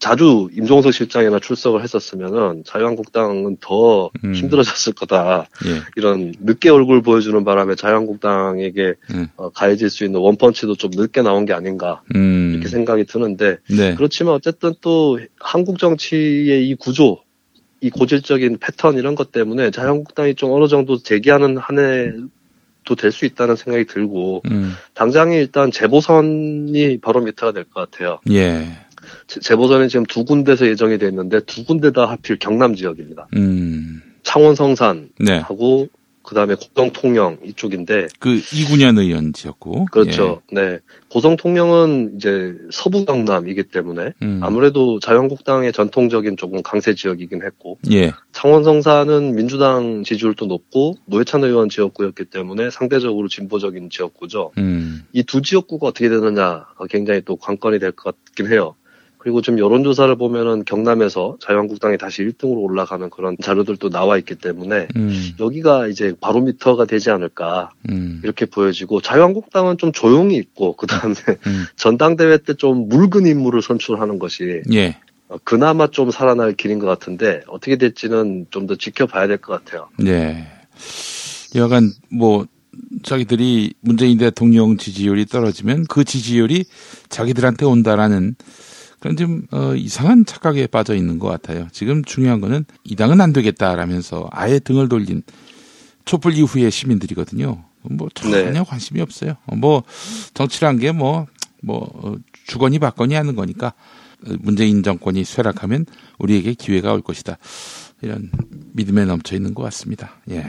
자주 임종석 실장이나 출석을 했었으면은 자유한국당은 더 음. 힘들어졌을 거다. 예. 이런 늦게 얼굴 보여주는 바람에 자유한국당에게 음. 어, 가해질 수 있는 원펀치도 좀 늦게 나온 게 아닌가 음. 이렇게 생각이 드는데 네. 그렇지만 어쨌든 또 한국 정치의 이 구조, 이 고질적인 패턴 이런 것 때문에 자유한국당이 좀 어느 정도 재기하는 한 해도 될 수 있다는 생각이 들고 음. 당장에 일단 재보선이 바로 미터가 될 것 같아요. 예. 재- 재보선이 지금 두 군데서 예정이 돼 있는데 두 군데 다 하필 경남 지역입니다. 음. 창원 성산 네. 하고 그다음에 고성 통영 이쪽인데 그 이군현 의원 지었고. 그렇죠. 네. 고성 통영은 이제 서부 경남이기 때문에 음. 아무래도 자유한국당의 전통적인 조금 강세 지역이긴 했고 예. 창원 성산은 민주당 지지율도 높고 노회찬 의원 지역구였기 때문에 상대적으로 진보적인 지역구죠. 음. 이두 지역구가 어떻게 되느냐 굉장히 또 관건이 될 것 같긴 해요. 그리고 좀 여론조사를 보면은 경남에서 자유한국당이 다시 1등으로 올라가는 그런 자료들도 나와 있기 때문에 음. 여기가 이제 바로미터가 되지 않을까 음. 이렇게 보여지고 자유한국당은 좀 조용히 있고 그 다음에 음. 전당대회 때 좀 묽은 인물을 선출하는 것이 예. 어, 그나마 좀 살아날 길인 것 같은데 어떻게 될지는 좀 더 지켜봐야 될 것 같아요. 예. 여간 뭐 자기들이 문재인 대통령 지지율이 떨어지면 그 지지율이 자기들한테 온다라는 그런 좀 어, 이상한 착각에 빠져 있는 것 같아요. 지금 중요한 거는 이 당은 안 되겠다라면서 아예 등을 돌린 촛불 이후의 시민들이거든요. 뭐 전혀 네. 관심이 없어요. 어, 뭐 정치란 게뭐뭐 주거니 받거니 하는 거니까 어, 문재인 정권이 쇠락하면 우리에게 기회가 올 것이다. 이런 믿음에 넘쳐 있는 것 같습니다. 예.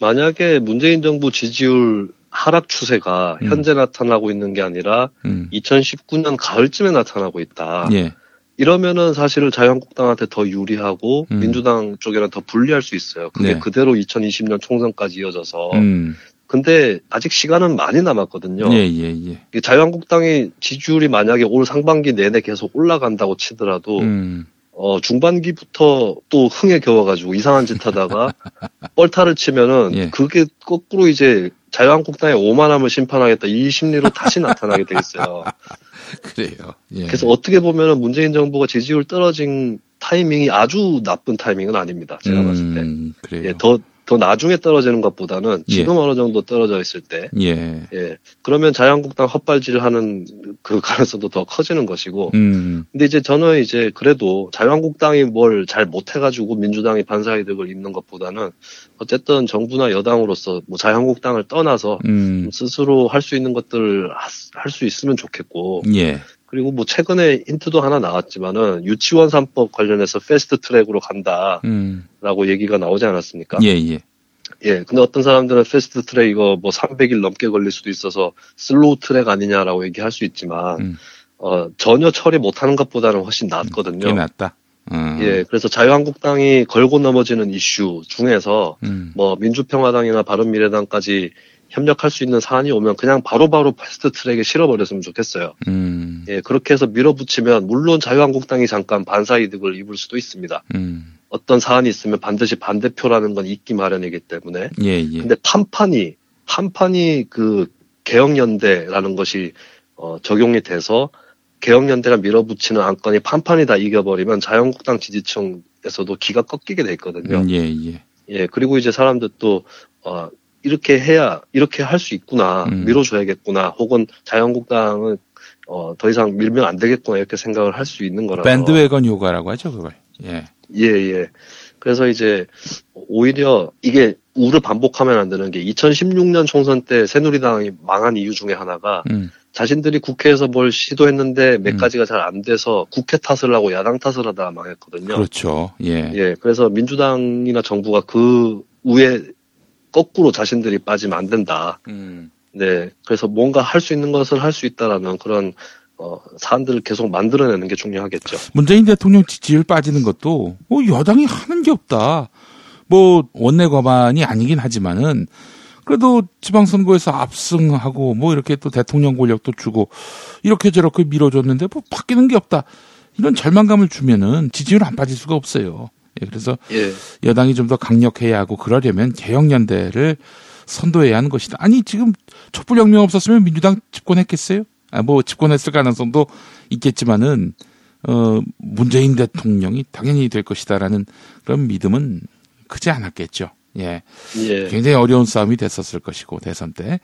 만약에 문재인 정부 지지율 하락 추세가 음. 현재 나타나고 있는 게 아니라 음. 2019년 가을쯤에 나타나고 있다. 예. 이러면은 사실은 자유한국당한테 더 유리하고 음. 민주당 쪽에는 더 불리할 수 있어요. 그게 네. 그대로 2020년 총선까지 이어져서. 음. 근데 아직 시간은 많이 남았거든요. 예, 예, 예. 자유한국당이 지지율이 만약에 올 상반기 내내 계속 올라간다고 치더라도 음. 어 중반기부터 또 흥에 겨워가지고 이상한 짓 하다가 뻘타를 치면은 예. 그게 거꾸로 이제 자유한국당의 오만함을 심판하겠다 이 심리로 다시 나타나게 돼 있어요. 그래요. 예. 그래서 어떻게 보면은 문재인 정부가 지지율 떨어진 타이밍이 아주 나쁜 타이밍은 아닙니다. 제가 봤을 때. 음, 그래요. 예, 더, 더 나중에 떨어지는 것보다는 예. 지금 어느 정도 떨어져 있을 때, 예. 예, 그러면 자유한국당 헛발질을 하는 그 가능성도 더 커지는 것이고, 음. 근데 이제 저는 이제 그래도 자유한국당이 뭘 잘 못해가지고 민주당이 반사이득을 입는 것보다는 어쨌든 정부나 여당으로서 뭐 자유한국당을 떠나서 음. 스스로 할 수 있는 것들을 할 수 있으면 좋겠고, 예. 그리고 뭐 최근에 힌트도 하나 나왔지만은 유치원 3법 관련해서 패스트 트랙으로 간다라고 음. 얘기가 나오지 않았습니까? 예, 예. 예, 근데 어떤 사람들은 패스트 트랙 이거 뭐 300일 넘게 걸릴 수도 있어서 slow track 아니냐라고 얘기할 수 있지만, 음. 어, 전혀 처리 못하는 것보다는 훨씬 낫거든요. 꽤 낫다. 음. 예, 그래서 자유한국당이 걸고 넘어지는 이슈 중에서 음. 뭐 민주평화당이나 바른미래당까지 협력할 수 있는 사안이 오면 그냥 바로바로 패스트 트랙에 실어버렸으면 좋겠어요. 음. 예, 그렇게 해서 밀어붙이면 물론 자유한국당이 잠깐 반사 이득을 입을 수도 있습니다. 음. 어떤 사안이 있으면 반드시 반대표라는 건 있기 마련이기 때문에. 예, 예. 근데 판판이 판판이 그 개혁연대라는 것이 어, 적용이 돼서 개혁연대가 밀어붙이는 안건이 판판이 다 이겨버리면 자유한국당 지지층에서도 기가 꺾이게 돼 있거든요. 음, 예, 예. 예, 그리고 이제 사람들도, 어, 이렇게 해야, 이렇게 할 수 있구나, 음. 밀어줘야겠구나, 혹은 자유한국당은, 어, 더 이상 밀면 안 되겠구나, 이렇게 생각을 할 수 있는 거라서. 밴드웨건 효과라고 하죠, 그걸. 예. 예, 예. 그래서 이제 오히려 이게 우를 반복하면 안 되는 게 2016년 총선 때 새누리당이 망한 이유 중에 하나가 음. 자신들이 국회에서 뭘 시도했는데 몇 음. 가지가 잘 안 돼서 국회 탓을 하고 야당 탓을 하다가 망했거든요. 그렇죠. 예. 예, 그래서 민주당이나 정부가 그 우에 거꾸로 자신들이 빠지면 안 된다. 음. 네, 그래서 뭔가 할 수 있는 것을 할 수 있다라는 그런 어, 사안들을 계속 만들어내는 게 중요하겠죠. 문재인 대통령 지지율 빠지는 것도 뭐 여당이 하는 게 없다. 뭐 원내 과반이 아니긴 하지만은 그래도 지방선거에서 압승하고 뭐 이렇게 또 대통령 권력도 주고 이렇게 저렇게 밀어줬는데 뭐 바뀌는 게 없다. 이런 절망감을 주면은 지지율 안 빠질 수가 없어요. 예, 그래서 예. 여당이 좀 더 강력해야 하고 그러려면 개혁연대를 선도해야 하는 것이다. 아니 지금 촛불혁명 없었으면 민주당 집권했겠어요? 아, 뭐 집권했을 가능성도 있겠지만은 어 문재인 대통령이 당연히 될 것이다라는 그런 믿음은 크지 않았겠죠. 예. 예. 굉장히 어려운 싸움이 됐었을 것이고 대선 때.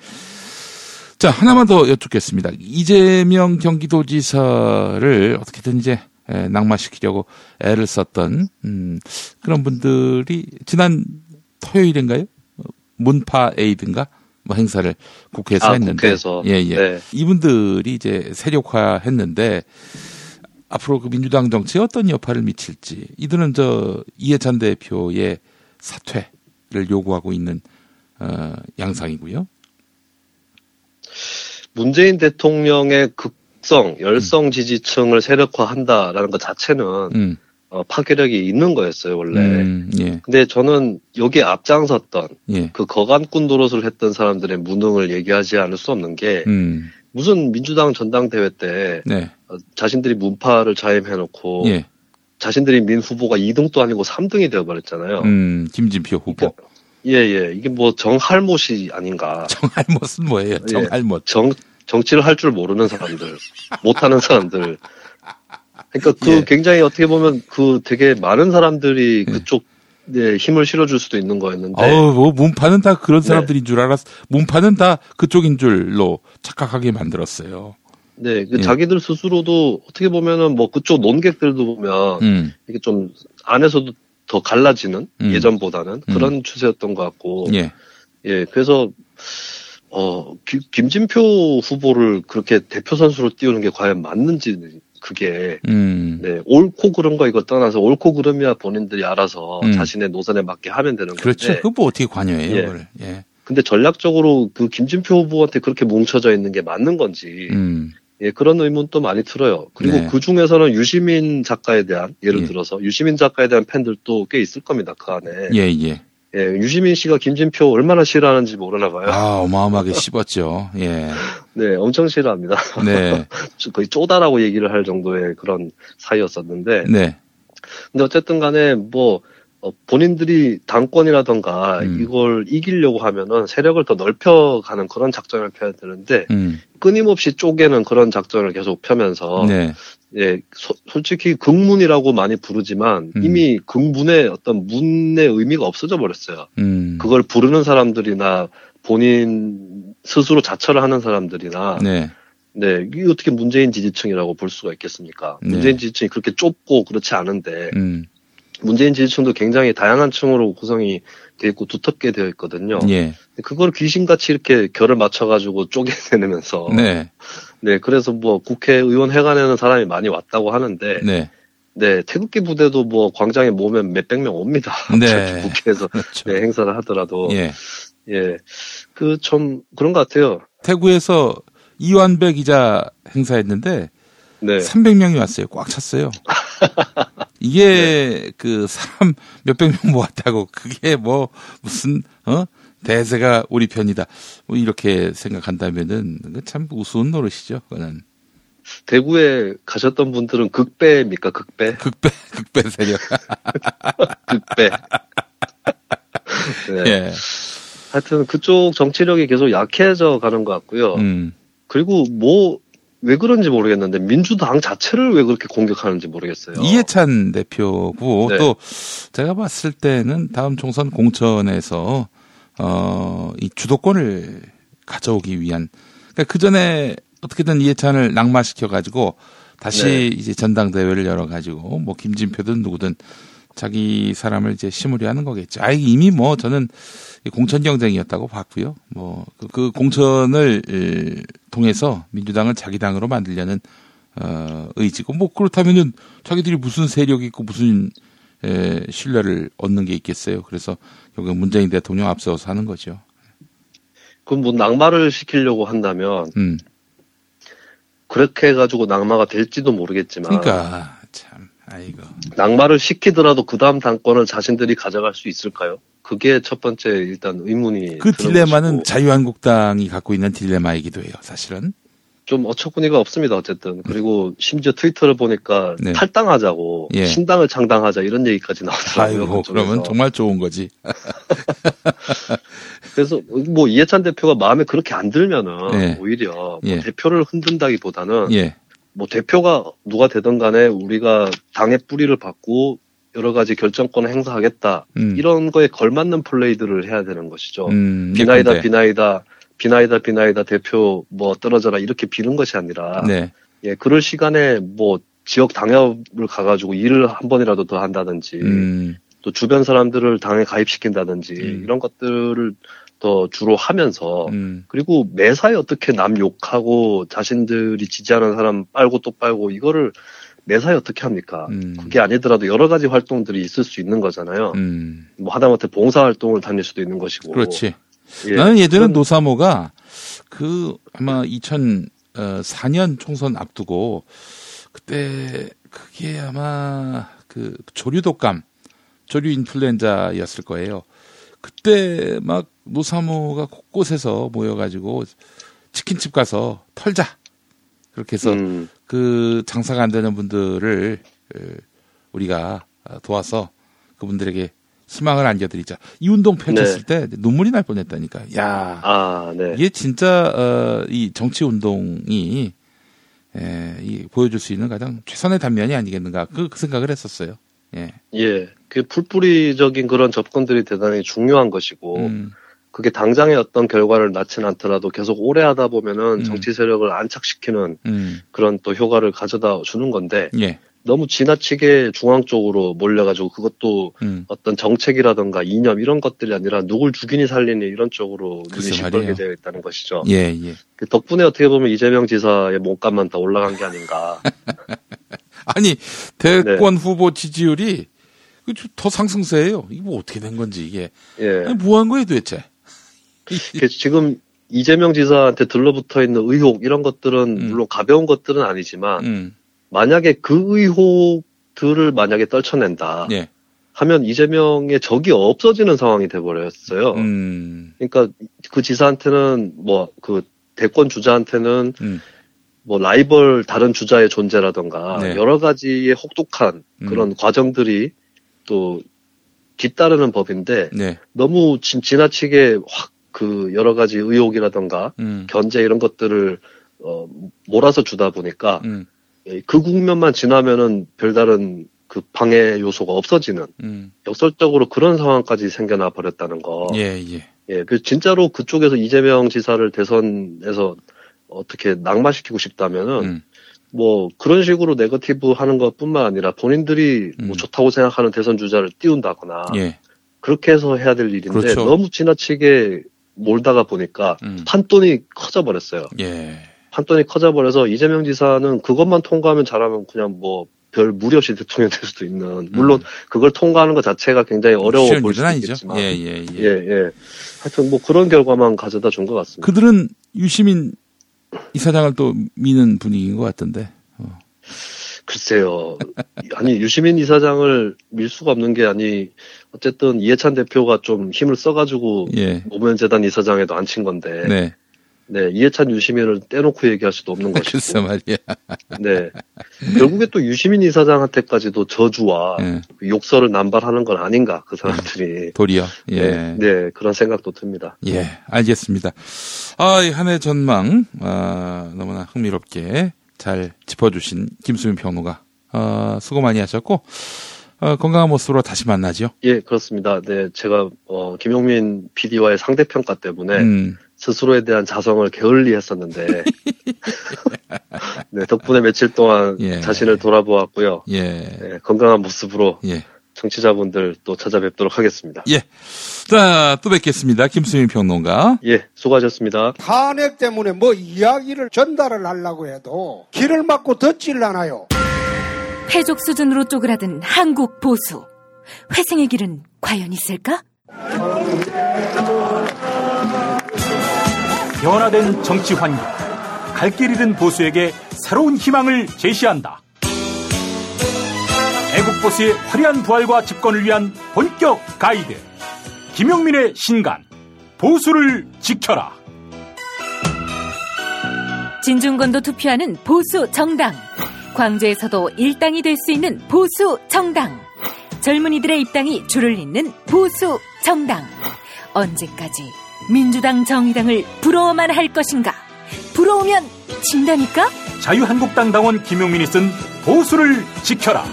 자 하나만 더 여쭙겠습니다. 이재명 경기도지사를 어떻게든 이제 에, 낙마시키려고 애를 썼던 음, 그런 분들이 지난 토요일인가요? 어, 문파 에이든가 뭐 행사를 국회에서 아, 했는데 국회에서. 예, 예. 네. 이분들이 이제 세력화했는데 앞으로 그 민주당 정치에 어떤 여파를 미칠지 이들은 저 이해찬 대표의 사퇴를 요구하고 있는 어, 양상이고요. 문재인 대통령의 극 성, 열성 지지층을 세력화한다라는 것 자체는 음, 어, 파괴력이 있는 거였어요 원래. 음, 예, 근데 저는 여기에 앞장섰던 예, 그 거간꾼 노릇을 했던 사람들의 무능을 얘기하지 않을 수 없는 게 음, 무슨 민주당 전당대회 때 네, 어, 자신들이 문파를 자임해놓고 예, 자신들이 민 후보가 2등도 아니고 3등이 되어버렸잖아요. 음, 김진표 후보. 예예 이게 뭐 정할못이 아닌가. 정할못은 뭐예요? 예. 정할못. 정 정치를 할 줄 모르는 사람들, 못하는 사람들. 그러니까 그 예. 굉장히 어떻게 보면 그 되게 많은 사람들이 그쪽 에 힘을 실어줄 수도 있는 거였는데. 어우, 뭐 문파는 다 그런 네. 사람들인 줄 알았. 문파는 다 그쪽인 줄로 착각하게 만들었어요. 네, 그 예. 자기들 스스로도 어떻게 보면은 뭐 그쪽 논객들도 보면 음, 이게 좀 안에서도 더 갈라지는 음. 예전보다는 그런 추세였던 것 같고. 예, 예, 그래서 어 김- 김진표 후보를 그렇게 대표 선수로 띄우는 게 과연 맞는지 그게 음, 네 옳고 그른 거 이거 떠나서 옳고 그름이야 본인들이 알아서 음. 자신의 노선에 맞게 하면 되는 그렇죠. 건데. 그거 뭐 어떻게 관여해요, 예. 그걸. 예, 근데 전략적으로 그 김진표 후보한테 그렇게 뭉쳐져 있는 게 맞는 건지 음, 예, 그런 의문도 많이 들어요. 그리고 네. 그 중에서는 유시민 작가에 대한 예를 예. 들어서 유시민 작가에 대한 팬들도 꽤 있을 겁니다 그 안에. 예, 예. 예, 유시민 씨가 김진표 얼마나 싫어하는지 모르나 봐요. 아, 어마어마하게 씹었죠. 예, 네, 엄청 싫어합니다. 네, 거의 쪼다라고 얘기를 할 정도의 그런 사이였었는데. 네, 근데 어쨌든 간에 뭐, 어, 본인들이 당권이라던가 음. 이걸 이기려고 하면은 세력을 더 넓혀가는 그런 작전을 펴야 되는데 음, 끊임없이 쪼개는 그런 작전을 계속 펴면서 네, 예, 소- 솔직히 극문이라고 많이 부르지만 음. 이미 극문의 어떤 문의 의미가 없어져 버렸어요. 음, 그걸 부르는 사람들이나 본인 스스로 자처를 하는 사람들이나 네, 네, 이게 어떻게 문재인 지지층이라고 볼 수가 있겠습니까? 네. 문재인 지지층이 그렇게 좁고 그렇지 않은데 음, 문재인 지지층도 굉장히 다양한 층으로 구성이 되어 있고 두텁게 되어 있거든요. 예, 그걸 귀신같이 이렇게 결을 맞춰가지고 쪼개내면서 네, 네, 그래서 뭐 국회의원 회관에는 사람이 많이 왔다고 하는데 네, 네, 태극기 부대도 뭐 광장에 모으면 몇백 명 옵니다. 네. 국회에서 그렇죠. 네, 행사를 하더라도 예. 예, 그 좀 그런 것 같아요. 태구에서 이완배 기자 행사했는데 네, 300명이 왔어요. 꽉 찼어요. 이게 그 사람 몇백 명 모았다고 그게 뭐 무슨 어 대세가 우리 편이다. 뭐 이렇게 생각한다면은 그참 우스운 노릇이죠. 그거는 대구에 가셨던 분들은 극배입니까? 극배? 극배 극배 세력. 극배. 네. 예. 하여튼 그쪽 정치력이 계속 약해져 가는 것 같고요. 음. 그리고 뭐 왜 그런지 모르겠는데 민주당 자체를 왜 그렇게 공격하는지 모르겠어요. 이해찬 대표고 네. 또 제가 봤을 때는 다음 총선 공천에서 어, 이 주도권을 가져오기 위한 그러니까 그 전에 어떻게든 이해찬을 낙마시켜 가지고 다시 네. 이제 전당대회를 열어 가지고 뭐 김진표든 누구든 자기 사람을 이제 심으려 하는 거겠죠. 아 이미 뭐 저는 공천 경쟁이었다고 봤고요. 뭐그 그 공천을 에, 통해서 민주당을 자기 당으로 만들려는 어, 의지고 뭐 그렇다면은 자기들이 무슨 세력이 있고 무슨 에, 신뢰를 얻는 게 있겠어요. 그래서 결국 문재인 대통령 앞서서 하는 거죠. 그럼 뭐 낙마를 시키려고 한다면 음. 그렇게 해가지고 낙마가 될지도 모르겠지만 그러니까 참 아이고 낙마를 시키더라도 그 다음 당권을 자신들이 가져갈 수 있을까요? 그게 첫 번째 일단 의문이 그 딜레마는 것이고 자유한국당이 갖고 있는 딜레마이기도 해요. 사실은. 좀 어처구니가 없습니다 어쨌든 그리고 심지어 트위터를 보니까 네. 탈당하자고 예. 신당을 창당하자 이런 얘기까지 나오더라고요. 아이고. 그러면 정말 좋은 거지. 그래서 뭐 이해찬 대표가 마음에 그렇게 안 들면은 예. 오히려 뭐 예. 대표를 흔든다기보다는 예. 뭐 대표가 누가 되든 간에 우리가 당의 뿌리를 받고 여러 가지 결정권을 행사하겠다 음. 이런 거에 걸맞는 플레이들을 해야 되는 것이죠. 음, 비나이다. 비나이다 비나이다 비나이다 대표 뭐 떨어져라 이렇게 비는 것이 아니라 네. 예 그럴 시간에 뭐 지역 당협을 가가지고 일을 한 번이라도 더 한다든지 음. 또 주변 사람들을 당에 가입시킨다든지 이런 것들을 더 주로 하면서 음. 그리고 매사에 어떻게 남 욕하고 자신들이 지지하는 사람 빨고 또 빨고 이거를 매사에 어떻게 합니까? 음. 그게 아니더라도 여러 가지 활동들이 있을 수 있는 거잖아요. 음. 뭐 하다못해 봉사 활동을 다닐 수도 있는 것이고. 그렇지. 예. 나는 예전에 그런- 노사모가 그 아마 2004년 총선 앞두고 그때 그게 아마 그 조류 독감, 조류 인플루엔자였을 거예요. 그때 막 노사모가 곳곳에서 모여가지고 치킨집 가서 털자. 그렇게 해서 음. 그 장사가 안 되는 분들을 어, 우리가 도와서 그분들에게 희망을 안겨드리자. 이 운동 펼쳤을 때 눈물이 날 뻔했다니까. 야, 아, 네. 이게 진짜 어, 이 정치 운동이 에, 이 보여줄 수 있는 가장 최선의 단면이 아니겠는가 그, 그 생각을 했었어요. 예. 예. 그 풀뿌리적인 그런 접근들이 대단히 중요한 것이고, 음, 그게 당장의 어떤 결과를 낳지는 않더라도 계속 오래 하다 보면은 음. 정치 세력을 안착시키는 음, 그런 또 효과를 가져다 주는 건데, 예. 너무 지나치게 중앙 쪽으로 몰려가지고 그것도 음. 어떤 정책이라든가 이념 이런 것들이 아니라 누굴 죽이니 살리니 이런 쪽으로 눈이 시뻘게. 되어 있다는 것이죠. 예, 예. 그 덕분에 어떻게 보면 이재명 지사의 몸값만 더 올라간 게 아닌가. 아니 대권 네. 후보 지지율이 그더 상승세예요. 이거 뭐 어떻게 된 건지 이게 예. 아니, 뭐한 거예요 도대체? 그 지금 이재명 지사한테 들러붙어 있는 의혹 이런 것들은 물론 가벼운 것들은 아니지만 음, 만약에 그 의혹들을 만약에 떨쳐낸다 예. 하면 이재명의 적이 없어지는 상황이 돼버렸어요. 음, 그러니까 그 지사한테는 뭐 그 대권 주자한테는 음. 뭐 라이벌 다른 주자의 존재라던가 네. 여러 가지의 혹독한 음. 그런 과정들이 또 뒤따르는 법인데 네. 너무 지, 지나치게 확 그 여러 가지 의혹이라던가 음, 견제 이런 것들을 어, 몰아서 주다 보니까 음, 예, 그 국면만 지나면은 별다른 그 방해 요소가 없어지는 음. 역설적으로 그런 상황까지 생겨나 버렸다는 거. 예, 예. 예, 그 진짜로 그쪽에서 이재명 지사를 대선에서 어떻게 낙마시키고 싶다면은 음. 뭐 그런 식으로 네거티브 하는 것뿐만 아니라 본인들이 뭐 좋다고 생각하는 대선 주자를 띄운다거나 음. 예. 그렇게 해서 해야 될 일인데 그렇죠. 너무 지나치게 몰다가 보니까 음. 판돈이 커져 버렸어요. 예. 판돈이 커져 버려서 이재명 지사는 그것만 통과하면 잘하면 그냥 뭐 별 무리 없이 대통령 될 수도 있는 물론 그걸 통과하는 것 자체가 굉장히 어려워 음. 보일 아니죠. 있겠지만 예, 예, 예. 예, 예. 하여튼 뭐 그런 결과만 가져다 준 것 같습니다. 그들은 유시민 이사장을 또 미는 분위기인 것 같던데. 글쎄요. 아니 유시민 이사장을 밀 수가 없는 게 아니 어쨌든 이해찬 대표가 좀 힘을 써가지고 예. 노무현재단 이사장에도 앉힌 건데 네. 네, 이해찬 유시민을 떼놓고 얘기할 수도 없는 것이고 글쎄 말이야. 네 결국에 또 유시민 이사장한테까지도 저주와 예. 욕설을 남발하는 건 아닌가 그 사람들이 도리어. 예. 네, 네, 그런 생각도 듭니다. 예, 알겠습니다. 아, 한해 전망, 아, 너무나 흥미롭게 잘 짚어주신 김수민 평론가, 아, 수고 많이 하셨고, 어, 건강한 모습으로 다시 만나죠. 예, 그렇습니다. 네, 제가 어, 김용민 PD와의 상대 평가 때문에 음, 스스로에 대한 자성을 게을리 했었는데 네, 덕분에 며칠 동안 예. 자신을 돌아보았고요. 예, 네, 건강한 모습으로 예. 청취자분들 또 찾아뵙도록 하겠습니다. 예. 자, 또 뵙겠습니다. 김수민 평론가. 예, 수고하셨습니다. 탄핵 때문에 뭐 이야기를 전달을 하려고 해도 길을 막고 듣질 않아요. 패족 수준으로 쪼그라든 한국 보수. 회생의 길은 과연 있을까? 변화된 정치 환경. 갈 길 잃은 보수에게 새로운 희망을 제시한다. 애국 보수의 화려한 부활과 집권을 위한 본격 가이드. 김용민의 신간. 보수를 지켜라. 진중권도 투표하는 보수 정당. 광주에서도 일당이 될 수 있는 보수 정당. 젊은이들의 입당이 줄을 잇는 보수 정당. 언제까지 민주당 정의당을 부러워만 할 것인가? 부러우면 진다니까? 자유한국당 당원 김용민이 쓴 보수를 지켜라.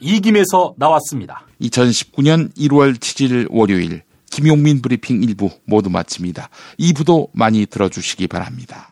이김에서 나왔습니다. 2019년 1월 7일 월요일 김용민 브리핑 1부 모두 마칩니다. 2부도 많이 들어주시기 바랍니다.